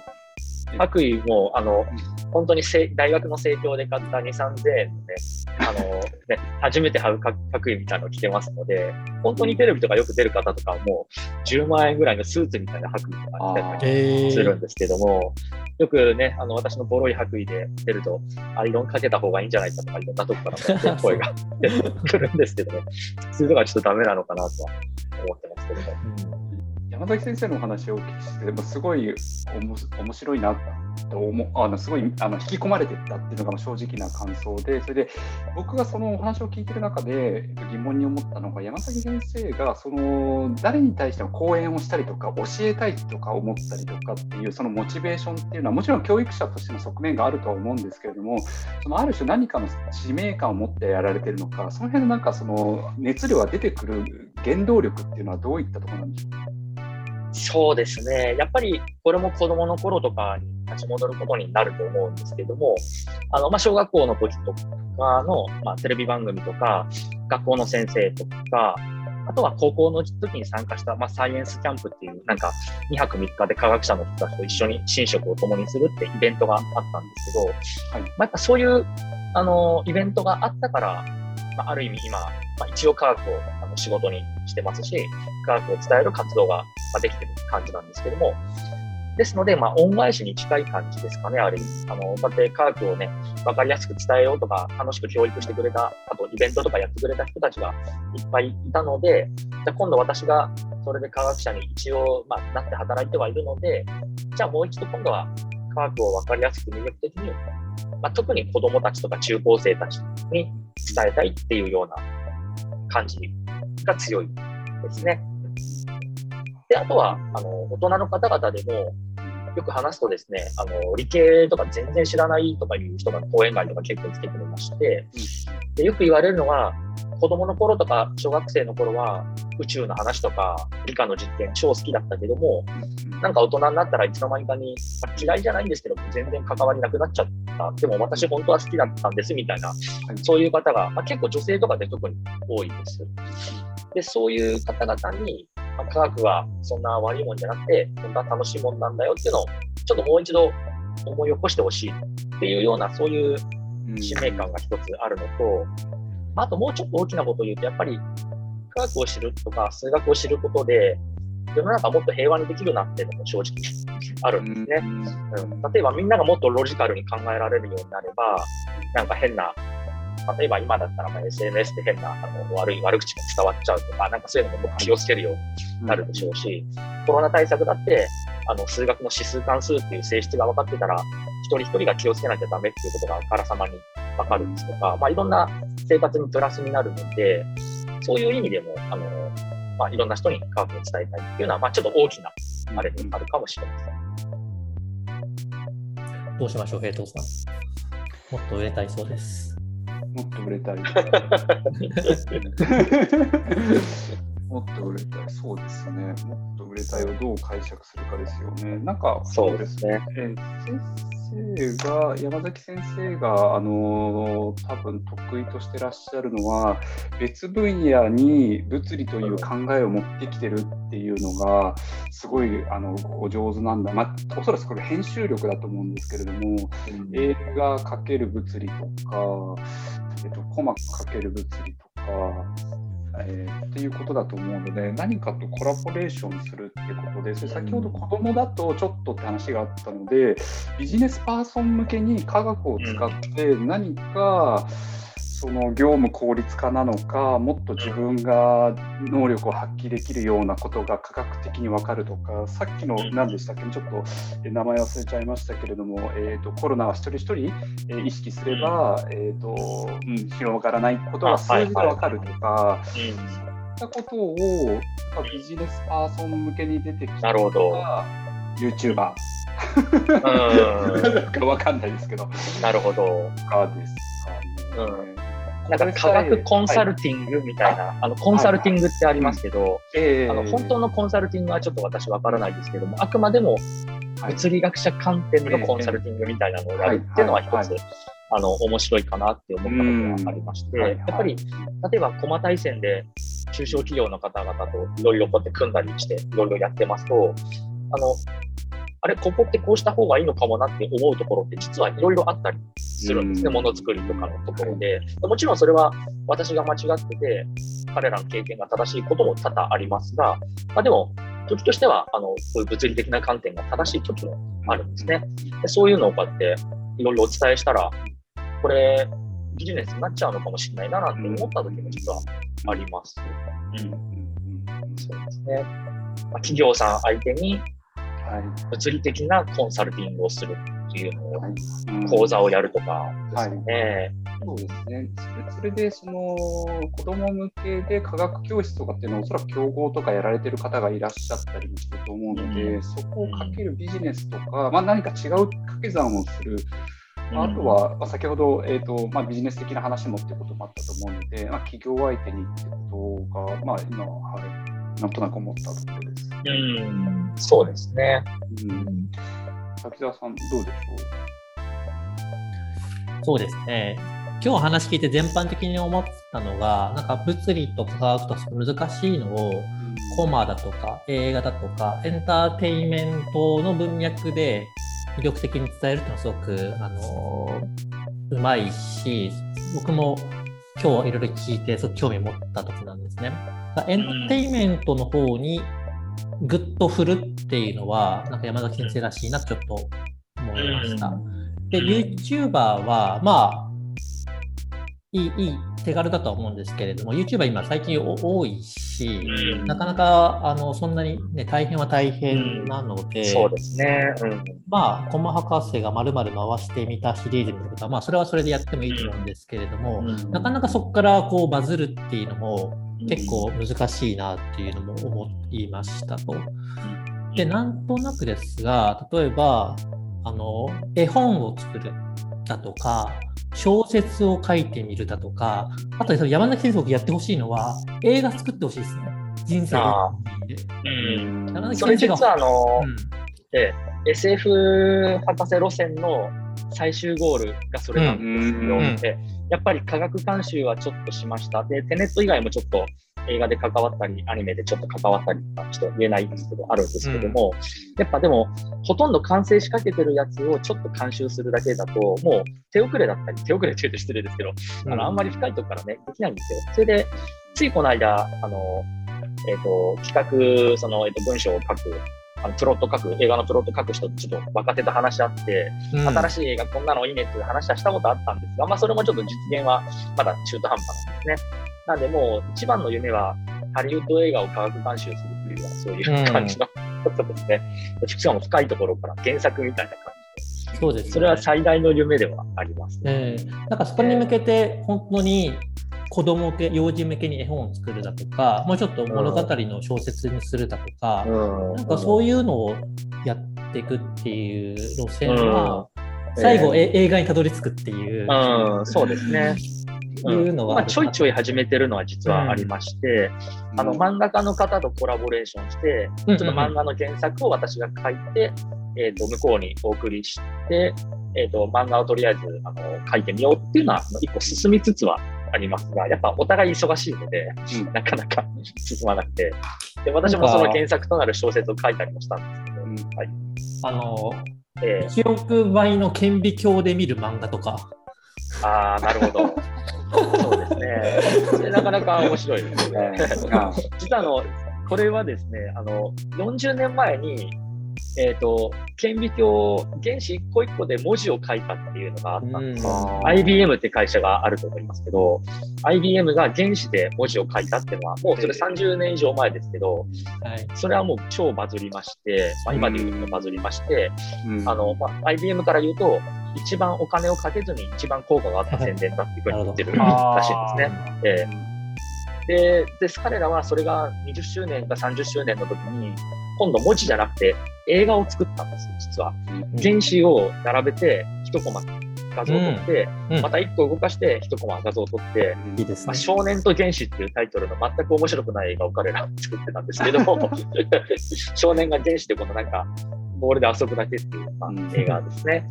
白衣も、あの、本当に大学の生協で買った2、3000円のね、あの、ね、初めて買う白衣みたいなのを着てますので、本当にテレビとかよく出る方とかも、10万円ぐらいのスーツみたいな白衣とか着たりするんですけども、よくね、あの、私のボロい白衣で出ると、アイロンかけた方がいいんじゃないかとか、いろんなとこから 声が出てくるんですけどね、そういうのがちょっとダメなのかなとは思ってますけども。山崎先生のお話をお聞きして、すごいおも面白いなと思うあのすごいあの引き込まれてったっていうのが正直な感想で、それで僕がそのお話を聞いてる中で疑問に思ったのが、山崎先生がその誰に対しても講演をしたりとか、教えたいとか思ったりとかっていう、そのモチベーションっていうのは、もちろん教育者としての側面があるとは思うんですけれども、そのある種何かの使命感を持ってやられてるのか、その辺のなんかその熱量が出てくる原動力っていうのはどういったところなんでしょうか。そうですね。やっぱりこれも子供の頃とかに立ち戻ることになると思うんですけども、あの、まあ、小学校の時とかの、まあ、テレビ番組とか、学校の先生とか、あとは高校の時に参加した、まあ、サイエンスキャンプっていう、なんか2泊3日で科学者の人たちと一緒に寝食を共にするってイベントがあったんですけど、はいまあ、やっぱそういう、あの、イベントがあったから、まあ、ある意味今、まあ、一応科学をあの仕事にしてますし、科学を伝える活動ができてる感じなんですけども、ですので、まあ、恩返しに近い感じですかね、ある意味。あの、こうやって科学をね、わかりやすく伝えようとか、楽しく教育してくれた、あとイベントとかやってくれた人たちがいっぱいいたので、じゃあ今度私がそれで科学者に一応、まあ、なって働いてはいるので、じゃあもう一度今度は科学をわかりやすく魅力的に、まあ、特に子供たちとか中高生たちに伝えたいっていうような感じが強いですね。で、あとは、あの、大人の方々でも、よく話すとですね、あの、理系とか全然知らないとかいう人が講演会とか結構来てくれまして、でよく言われるのは、子子供の頃とか小学生の頃は宇宙の話とか理科の実験超好きだったけども、なんか大人になったらいつの間にかに、まあ、嫌いじゃないんですけど全然関わりなくなっちゃった。でも私本当は好きだったんですみたいな、そういう方が、まあ、結構女性とかで特に多いです。で、そういう方々に、まあ、科学はそんな悪いもんじゃなくて、本当は楽しいもんなんだよっていうのを、ちょっともう一度思い起こしてほしいっていうような、そういう使命感が一つあるのと、あともうちょっと大きなことを言うと、やっぱり科学を知るとか数学を知ることで、世の中もっと平和にできるなっていうのも正直あるんですね。うん、例えばみんながもっとロジカルに考えられるようになれば、なんか変な、例えば今だったらま SNS で変なあの悪い悪口も伝わっちゃうとか、なんかそういうのも気をつけるようになるでしょうし、コロナ対策だってあの数学の指数関数っていう性質が分かってたら、一人一人が気をつけなきゃダメっていうことがあからさまに分かるんですとか、まあ、いろんな生活にプラスになるので、そういう意味でも、あのまあ、いろんな人に科学を伝えたいっていうのは、まあ、ちょっと大きなあれになるかもしれません。どうしましょう、平藤さん。もっと売れたいそうです。もっと売れたい。もっと売れたい、そうですね。もっと売れたいをどう解釈するかですよね。なんか、そうですね。え先生が、山崎先生が、あの多分得意としてらっしゃるのは、別分野に物理という考えを持ってきてるっていうのが、すごいあのお上手なんだ。まあ、おそらくこれ編集力だと思うんですけれども、うん、映画かける物理とか、えっと、コマかける物理とか、えー、っていうことだと思うので何かとコラボレーションするってことでそれ先ほど子どもだとちょっとって話があったのでビジネスパーソン向けに科学を使って何か、うんその業務効率化なのかもっと自分が能力を発揮できるようなことが科学的に分かるとかさっきの何でしたっけ？ちょっと名前忘れちゃいましたけれども、えーと、コロナは一人一人、え意識すれば、えーとうん、広がらないことが数字で分かるとか。そういったことをビジネスパーソン向けに出てきたのが YouTuber うん か分かんないですけど。なるほど。かですかね。うんなんか科学コンサルティングみたいな、はい、あのコンサルティングってありますけど、はい。あの本当のコンサルティングはちょっと私わからないですけども、あくまでも物理学者観点のコンサルティングみたいなのをやるっていうのは一つ、あの面白いかなって思ったことがありまして、やっぱり例えば駒大戦で中小企業の方々といろいろこうやって組んだりしていろいろやってますと、あのあれ、ここってこうした方がいいのかもなって思うところって実はいろいろあったりするんですね、ものづくりとかのところで。もちろんそれは私が間違ってて、彼らの経験が正しいことも多々ありますが、まあ、でも、時としてはあのそういう物理的な観点が正しい時もあるんですね。でそういうのをこうやっていろいろお伝えしたら、これ、ビジネスになっちゃうのかもしれないななんて思った時も実はあります。うん、そうですね。まあ、企業さん。相手にはい、物理的なコンサルティングをするっていうのを、はい。うん、講座をやるとかですね。はい、そうですね。それそれでその子ども向けで科学教室とかっていうのはおそらく競合とかやられてる方がいらっしゃったりもすると思うので、うん、そこをかけるビジネスとか、まあ、何か違う掛け算をする。あとは、まあ、先ほど、えーとまあ、ビジネス的な話もってこともあったと思うので、まあ、企業相手にってことが、まあ、今は、はい、なんとなく思ったところです。うん、そうですね。うん、滝沢さん、どうでしょう？そうですね。今日話聞いて全般的に思ったのが、なんか物理と科学と難しいのを、コマだとか映画だとかエンターテインメントの文脈で魅力的に伝えるっていうのはすごく、あのうまいし、僕も今日いろいろ聞いてすごく興味持ったところなんですね。エンターテインメントの方にぐっと振るっていうのは、なんか山崎先生らしいなとちょっと思いました。で、YouTuber は、まあ、いい、いい手軽だとは思うんですけれども、YouTuber 今最近多いし、なかなかあのそんなに、ね、大変は大変なので、そうですね。うん、まあ、コマ博士がまるまる回してみたシリーズみたいなことは、まあ、それはそれでやってもいいと思うんですけれども、なかなかそこからこうバズるっていうのも、結構難しいなっていうのも思いましたと。で、なんとなくですが、例えば、あの、絵本を作るだとか、小説を書いてみるだとか、あと山崎先生僕やってほしいのは、映画作ってほしいですね。人生で。うん。山崎先生が。それ実はあの、うん、え SF 博士路線の最終ゴールがそれなんですよ。うん、でやっぱり科学監修はちょっとしました。で、テネット以外もちょっと映画で関わったり、アニメでちょっと関わったりとか、ちょっと言えないんですけど、あるんですけども、うん、やっぱでも、ほとんど完成しかけてるやつをちょっと監修するだけだと、もう手遅れだったり、手遅れって言うと失礼ですけど、うん、あのあんまり深いとこからね、できないんですよ。それで、ついこの間、あの、えっ、ー、と、企画、その、えっ、ー、と、文章を書くあのプロット書く、映画のプロット書く人とちょっと若手と話し合って、うん、新しい映画こんなのいいねっていう話はしたことあったんですが、まあそれもちょっと実現はまだ中途半端なんですね。なんでもう一番の夢はハリウッド映画を科学監修するっていうようなそういう感じのことですね。うん、しかも深いところから原作みたいな感じで。そうです、ね、それは最大の夢ではあります、ね。えー、なんかそこに向けて本当に子供向け、幼児向けに絵本を作るだとか、もうちょっと物語の小説にするだとか、なんかそういうのをやっていくっていう路線は、最後、えー、映画にたどり着くっていう。うん、そうですね。いうのは、まあ、ちょいちょい始めてるのは実はありまして、うん、あの漫画家の方とコラボレーションして、ちょっと漫画の原作を私が書いて、えー、と向こうにお送りして、えー、と漫画をとりあえずあの書いてみようっていうのは一個進みつつはありますが、やっぱお互い忙しいので、うん、なかなか 進まなくてで、私もその原作となる小説を書いたりもしたんですけど、うん、はい、あの、えー、1億倍の顕微鏡で見る漫画とか。ああ、なるほど。そうですね。なかなか面白いですね。実はあの、これはですね、あの、40年前にえっ、ー、と、顕微鏡、原子一個一個で文字を書いたっていうのがあったんです。IBM って会社があると思いますけど、IBM が原子で文字を書いたっていうのは、もうそれ30年以上前ですけど、はい、それはもう超バズりまして、まあ、今で言うとバズりまして、あの、まあ、IBM から言うと、一番お金をかけずに一番効果があった宣伝だっていうふうに言ってるらしいんですね。えー。で、で彼らはそれが20周年か30周年の時に、今度文字じゃなくて映画を作ったんです、実は。原子を並べて、一コマ画像を撮って、うんうん、また一個動かして一コマ画像を撮って、いいですねまあ、少年と原子っていうタイトルの全く面白くない映画を彼ら作ってたんですけども、少年が原子でこのなんか、ボールで遊ぶだけっていう、まあ、映画ですね。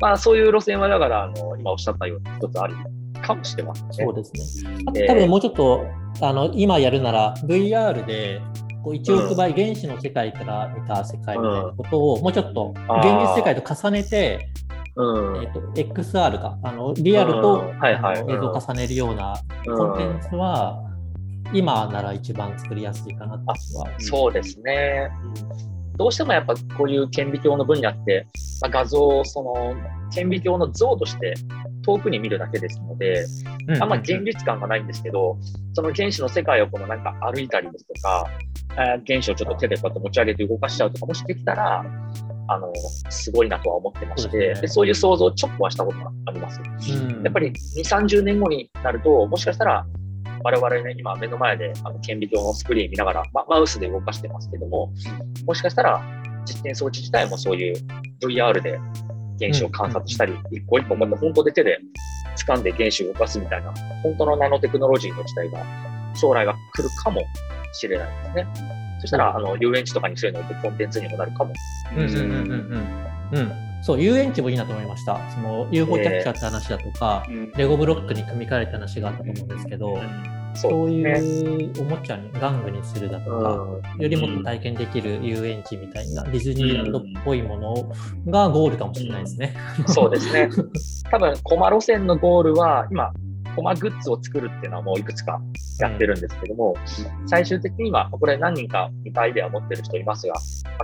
まあそういう路線はだからあの今おっしゃったように一つあるかもしれませんね。そうですね。あと多分もうちょっと、あの今やるなら VR でこう1億倍原子の世界から見た世界みたいなことをもうちょっと現実世界と重ねて、うん、えーと、XR があのリアルと、映像を重ねるようなコンテンツは、今なら一番作りやすいかなとは。そうですね、どうしてもやっぱこういう顕微鏡の分野って、まあ、画像その顕微鏡の像として遠くに見るだけですので、あんま現実感がないんですけど、その原子の世界をこのなんか歩いたりですとか、原子をちょっと手でこうやって持ち上げて動かしちゃうとかもしできたら、あの、すごいなとは思ってまして、で、そういう想像をちょっとはしたことがあります。やっぱり2、30年後になると、もしかしたら、我々ね、今目の前であの顕微鏡のスクリーン見ながら、まマウスで動かしてますけども、もしかしたら実験装置自体もそういう VR で原子を観察したり、一個一個こうやって本当で手で掴んで原子を動かすみたいな、本当のナノテクノロジーの時代が将来が来るかもしれないですね。そしたら、あの遊園地とかにそういうのってコンテンツにもなるかも。うんうんうんうんうん。そう、遊園地もいいなと思いました。その UFO キャッチャーって話だとか、えー、レゴブロックに組み替えた話があったと思うんですけど、そういうおもちゃに玩具にするだとか、よりもっと体験できる遊園地みたいな、ディズニーランドっぽいものがゴールかもしれないですね。そうですね。多分、コマ路線のゴールは、今、コマグッズを作るっていうのはもういくつかやってるんですけども、最終的には、これ何人か似たアイデアを持ってる人いますが、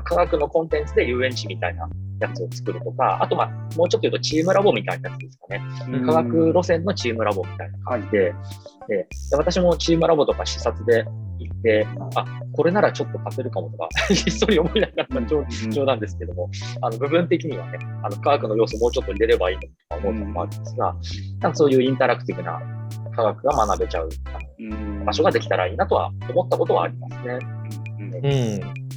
科学のコンテンツで遊園地みたいなやつを作るとか、あと、まあ、もうちょっと言うとチームラボみたいなやつですかね。科学路線のチームラボみたいな感じで、で私もチームラボとか視察で行って、あ、これならちょっと勝てるかもとか、ひっそり思いながら冗談ですけども、あの部分的にはね、あの科学の要素もうちょっと入れればいいのとか思うのもあるんですが、なんかそういうインタラクティブな科学が学べちゃう場所ができたらいいなとは思ったことはありますね。うん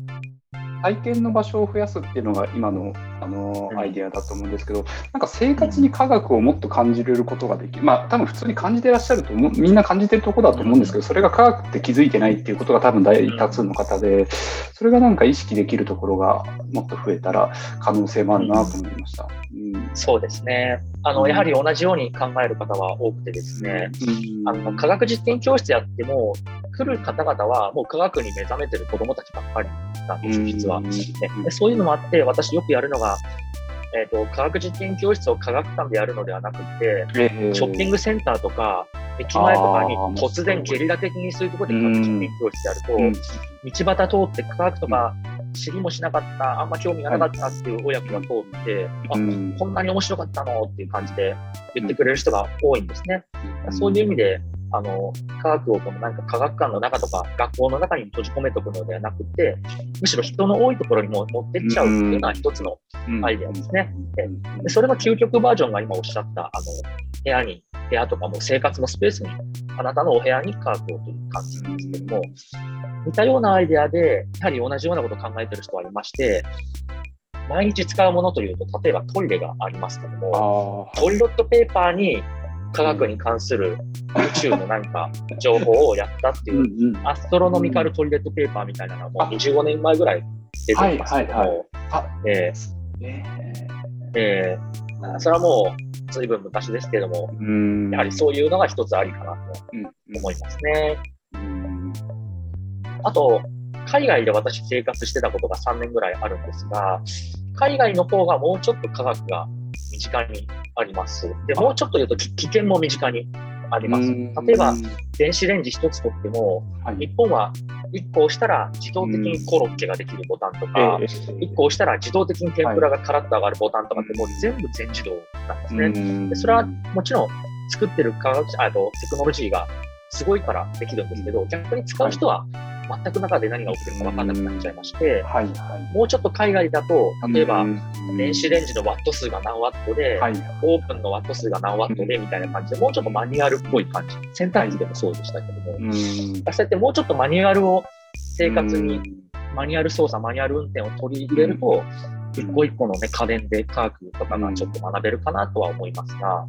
体験の場所を増やすっていうのが今のあのアイデアだと思うんですけど、なんか生活に科学をもっと感じれることができる、まあ多分普通に感じてらっしゃると思う、みんな感じてるところだと思うんですけど、それが科学って気づいてないっていうことが多分大多数の方で、それがなんか意識できるところがもっと増えたら可能性もあるなと思いました。うん、そうですね。あの、やはり同じように考える方は多くてですね、うん、あの科学実験教室やっても、来る方々はもう科学に目覚めてる子どもたちばっかりなんです、実は。でそういうのもあって、私よくやるのが、えーと、科学実験教室を科学館でやるのではなくて、ショッピングセンターとか、駅前とかに突然ゲリラ的にそういうところで科学実験教室やると、道端通って科学とか知りもしなかった、あんま興味がなかったっていう親子が通って、あ、こんなに面白かったのっていう感じで言ってくれる人が多いんですね。そういう意味で、あの、科学をこのなんか科学館の中とか学校の中に閉じ込めておくのではなくて、むしろ人の多いところにも持ってっちゃうっていうのは一つのアイデアですね。でそれの究極バージョンが今おっしゃった、あの、部屋に、部屋とかも生活のスペースに、あなたのお部屋に科学をという感じなんですけども、似たようなアイデアで、やはり同じようなことを考えてる人がいまして、毎日使うものというと、例えばトイレがありますけども、トイレットペーパーに科学に関する宇宙のなんか情報をやったっていう、アストロノミカルトイレットペーパーみたいなのはもう25年前ぐらい出てますけども、ええ。ー、それはもう随分昔ですけども、やはりそういうのが一つありかなと思いますね。あと、海外で私生活してたことが3年ぐらいあるんですが、海外の方がもうちょっと科学が身近にあります。で、もうちょっと言うと危険も身近にあります。例えば、電子レンジ1つとっても、はい、日本は1個押したら自動的にコロッケができるボタンとか、1個押したら自動的に天ぷらがカラッと上がるボタンとかってもう全部全自動なんですね。でそれはもちろん作ってる科学あとテクノロジーがすごいからできるんですけど、逆に使う人は全く中で何が起きてるか分かんなくなっちゃいまして、はいはい、もうちょっと海外だと、例えば、電子レンジのワット数が何ワットで、はい、オープンのワット数が何ワットでみたいな感じで、もうちょっとマニュアルっぽい感じ、洗濯機でもそうでしたけども、そうやってもうちょっとマニュアルを生活に、マニュアル操作、マニュアル運転を取り入れると、一個一個の、ね、家電で科学とかがちょっと学べるかなとは思いますが、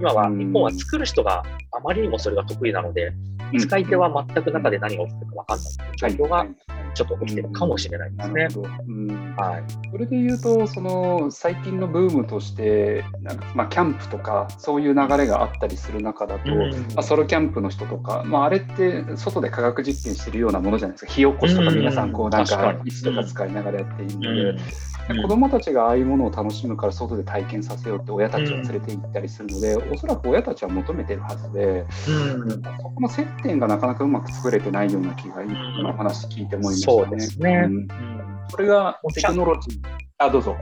今は日本は作る人があまりにもそれが得意なので、使い手は全く中で何が起きてるか分かんないという状況がちょっと起きてるかもしれないですね。はい、それで言うと、その最近のブームとして、なんかまあ、キャンプとか、そういう流れがあったりする中だと、うん、まあ、ソロキャンプの人とか、まあ、あれって外で科学実験してるようなものじゃないですか、火起こしとか、皆さん、こうなんか椅子とか使いながらやっているので。子どもたちがああいうものを楽しむから外で体験させようって親たちが連れて行ったりするので、うん、おそらく親たちは求めてるはずで、うん、そこの接点がなかなかうまく作れてないような気が今の話聞いて思いましたね。そうですね、うん、それがテクノロジー。あどうぞ。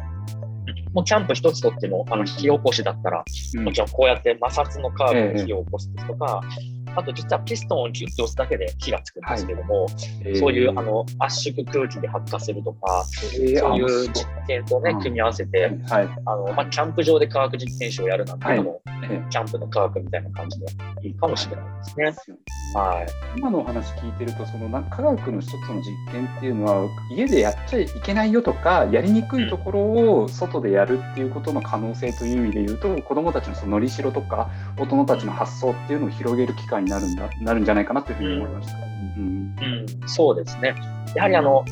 もうキャンプ一つとっても、あの、火起こしだったら、もちろんこうやって摩擦のカーブで火を起こすとか、ええあと実はピストンをギュッと押すだけで火がつくんですけども、はい、そういうあの圧縮空気で発火するとか、えー、そういう実験とね、組み合わせて、はい、あのまあ、キャンプ場で科学実験室をやるなんていうのも、はい、キャンプの科学みたいな感じでいいかもしれないですね。はい、今のお話聞いてると、その科学の一つの実験っていうのは、家でやっちゃいけないよとか、やりにくいところを外でやるっていうことの可能性という意味で言うと、子どもたちのそののりしろとか、大人たちの発想っていうのを広げる機会になるんだなるんじゃないかなというふうに思いました。うん、うん、そうですね。やはりあの、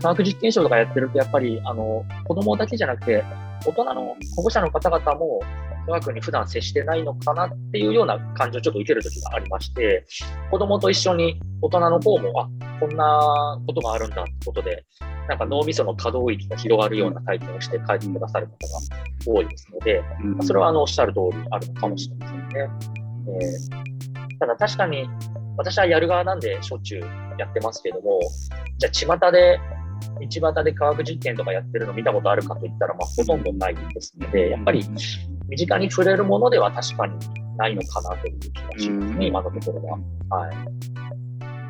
科学実験証とかやってると、やっぱりあの子供だけじゃなくて、大人の保護者の方々も科学に普段接してないのかなっていうような感じをちょっと受ける時がありまして、子供と一緒に大人の方も、あこんなことがあるんだってことで、なんか脳みその可動域が広がるような体験をして帰ってくださる方が多いですので、うん、それはあのおっしゃる通りあるのかもしれませんね。えーただ確かに、私はやる側なんでしょっちゅうやってますけども、じゃあ巷で、道端で科学実験とかやってるの見たことあるかといったら、まあ、ほとんどないですので、やっぱり身近に触れるものでは確かにないのかなという気がしますね、今のところは。はい。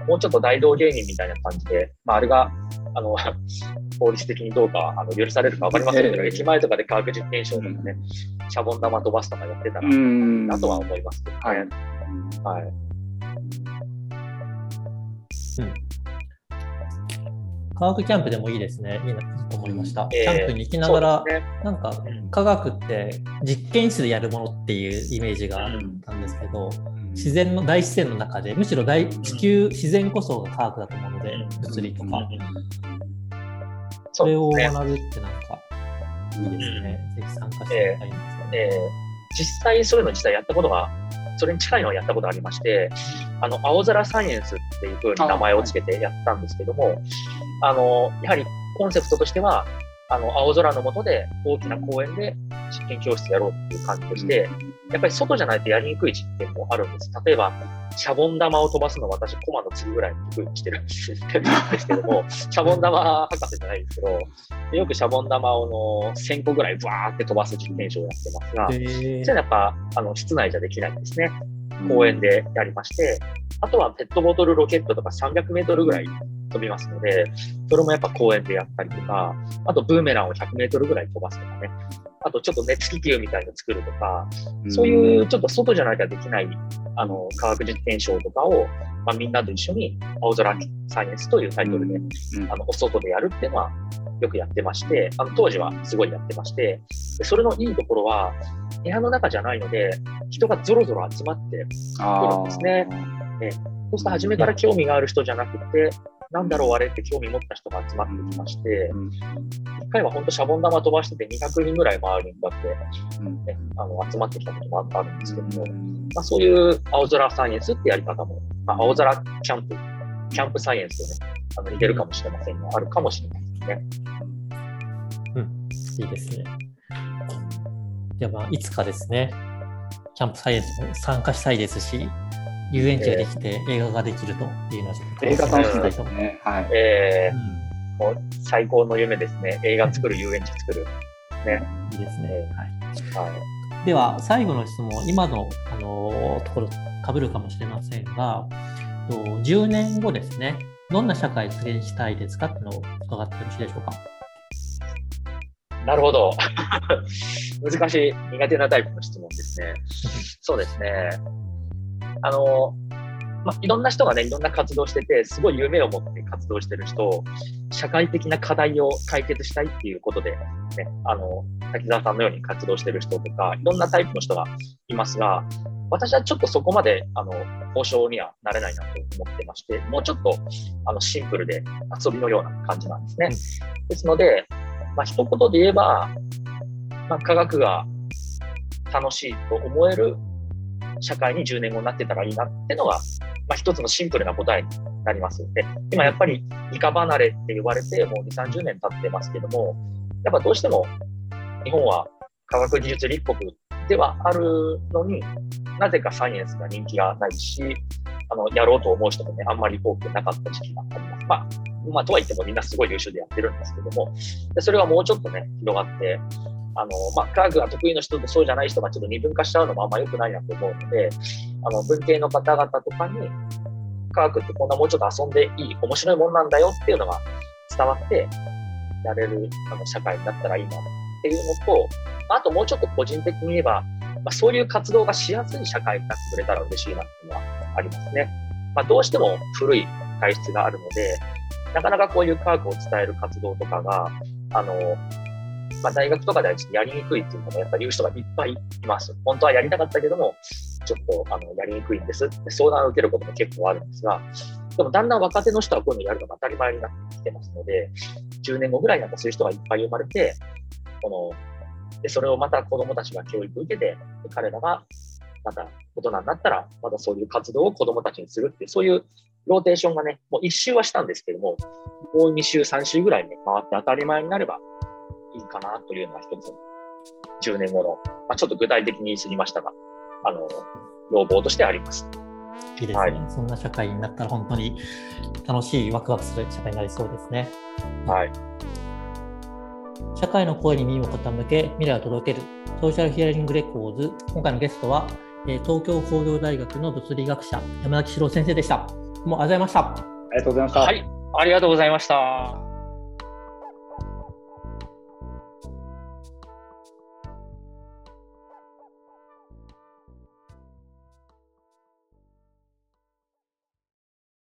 もうちょっと大道芸人みたいな感じで、まあ、あれが、あの、法律的にどうかあの許されるか分かりませんけど、駅前とかで科学実験証とかね、シャボン玉飛ばすとかやってたら、なとは思いますけどね。はいはい。うん。科学キャンプでもいいですね。いいなと思いました。キャンプに行きながら、ね、なんか科学って実験室でやるものっていうイメージがあったんですけど、自然の大自然の中でむしろ大地球自然こそが科学だと思うので、物理とか、それを学ぶってなんかいいですね。ぜひ参加してみたいんですよね、えー、実際そういうの自体やったことがそれに近いのをやったことありまして、あの、青空サイエンスっていうふうに名前を付けてやったんですけども、あの、やはりコンセプトとしては、あの、青空の下で大きな公園で実験教室やろうっていう感じでして、やっぱり外じゃないとやりにくい実験もあるんです。例えば、シャボン玉を飛ばすの私、コマの次ぐらいに得意にしてるんですけども、シャボン玉博士じゃないですけど、よくシャボン玉をの1000個ぐらいバーって飛ばす実験場をやってますが、それはやっぱあの室内じゃできないんですね。公園でやりまして、あとはペットボトルロケットとか300メートルぐらい飛びますので、それもやっぱ公園でやったりとか、あとブーメランを100メートルぐらい飛ばすとかね、あとちょっと熱気球みたいの作るとか、そういうちょっと外じゃなきゃできないあの科学実験賞とかを、まあ、みんなと一緒に青空サイエンスというタイトルで、あのお外でやるっていうのはよくやってまして、あの当時はすごいやってまして、それのいいところは、部屋の中じゃないので、人がぞろぞろ集まってくるんですね。ねそうすると初めから興味がある人じゃなくて、なんだろうあれって興味持った人が集まってきまして、1回は本当シャボン玉飛ばしてて200人ぐらい周りにだって、ね、あの集まってきたこともあるんですけども、まあ、そういう青空サイエンスってやり方も、まあ、青空キャンプ、キャンプサイエンスとね、あの似てるかもしれませんが、あるかもしれないですね。うん、いいですね。では、まあ、いつかですね、キャンプサイエンスも参加したいですし、遊園地ができて映画ができるというのは映画楽しみですね。はい。えー、もう最高の夢ですね。映画作る、遊園地作る。ね。いいですね。はい。はい、では、最後の質問、今の、あのところかぶるかもしれませんが、と10年後ですね、どんな社会実現したいですかっていうのを伺ってよろしいでしょうか？なるほど。難しい、苦手なタイプの質問ですね。そうですね。あの、まあ、いろんな人がね、いろんな活動してて、すごい夢を持って活動してる人、社会的な課題を解決したいっていうことで、ね、あの、滝沢さんのように活動してる人とか、いろんなタイプの人がいますが、私はちょっとそこまで、あの、交渉にはなれないなと思ってまして、もうちょっと、あの、シンプルで遊びのような感じなんですね。ですので、まあ、一言で言えば、まあ、科学が楽しいと思える社会に10年後になってたらいいなってのが、まあ、一つのシンプルな答えになりますので、今やっぱり理科離れって言われてもう2、30年経ってますけども、やっぱどうしても日本は科学技術立国ではあるのになぜかサイエンスが人気がないし、あのやろうと思う人もね、あんまり多くなかった時期があります。まあまあ、とはいってもみんなすごい優秀でやってるんですけども、でそれはもうちょっとね、広がって、あの、まあ、科学が得意な人とそうじゃない人がちょっと二分化しちゃうのもあんま良くないなと思うので、あの、文系の方々とかに、科学ってこんなもうちょっと遊んでいい、面白いもんなんだよっていうのが伝わって、やれるあの社会になったらいいなっていうのと、あともうちょっと個人的に言えば、まあ、そういう活動がしやすい社会になってくれたら嬉しいなっていうのはありますね。まあ、どうしても古い体質があるので、なかなかこういう科学を伝える活動とかが、あの、まあ、大学とかではやりにくいっていうのもやっぱり言う人がいっぱいいます。本当はやりたかったけども、ちょっとあのやりにくいんですって相談を受けることも結構あるんですが、でもだんだん若手の人はこういうのやるのが当たり前になってきてますので、10年後ぐらいなったらそういう人がいっぱい生まれて、このでそれをまた子どもたちが教育を受けて、彼らがまた大人になったら、またそういう活動を子どもたちにするっていう、そういうローテーションがね、もう1周はしたんですけども、もう2週、3週ぐらいね、回って当たり前になればいいかなというのは一つ、10年後の、まあ、ちょっと具体的に言い過ぎましたが、あの、要望としてあります。いいですね、はい、そんな社会になったら本当に楽しい、ワクワクする社会になりそうですね。はい。社会の声に耳を傾け、未来を届ける、ソーシャルヒアリングレコーズ。今回のゲストは、東京工業大学の物理学者、山崎史郎先生でした。どうもありがとうございました。ありがとうございました。はい、ありがとうございました。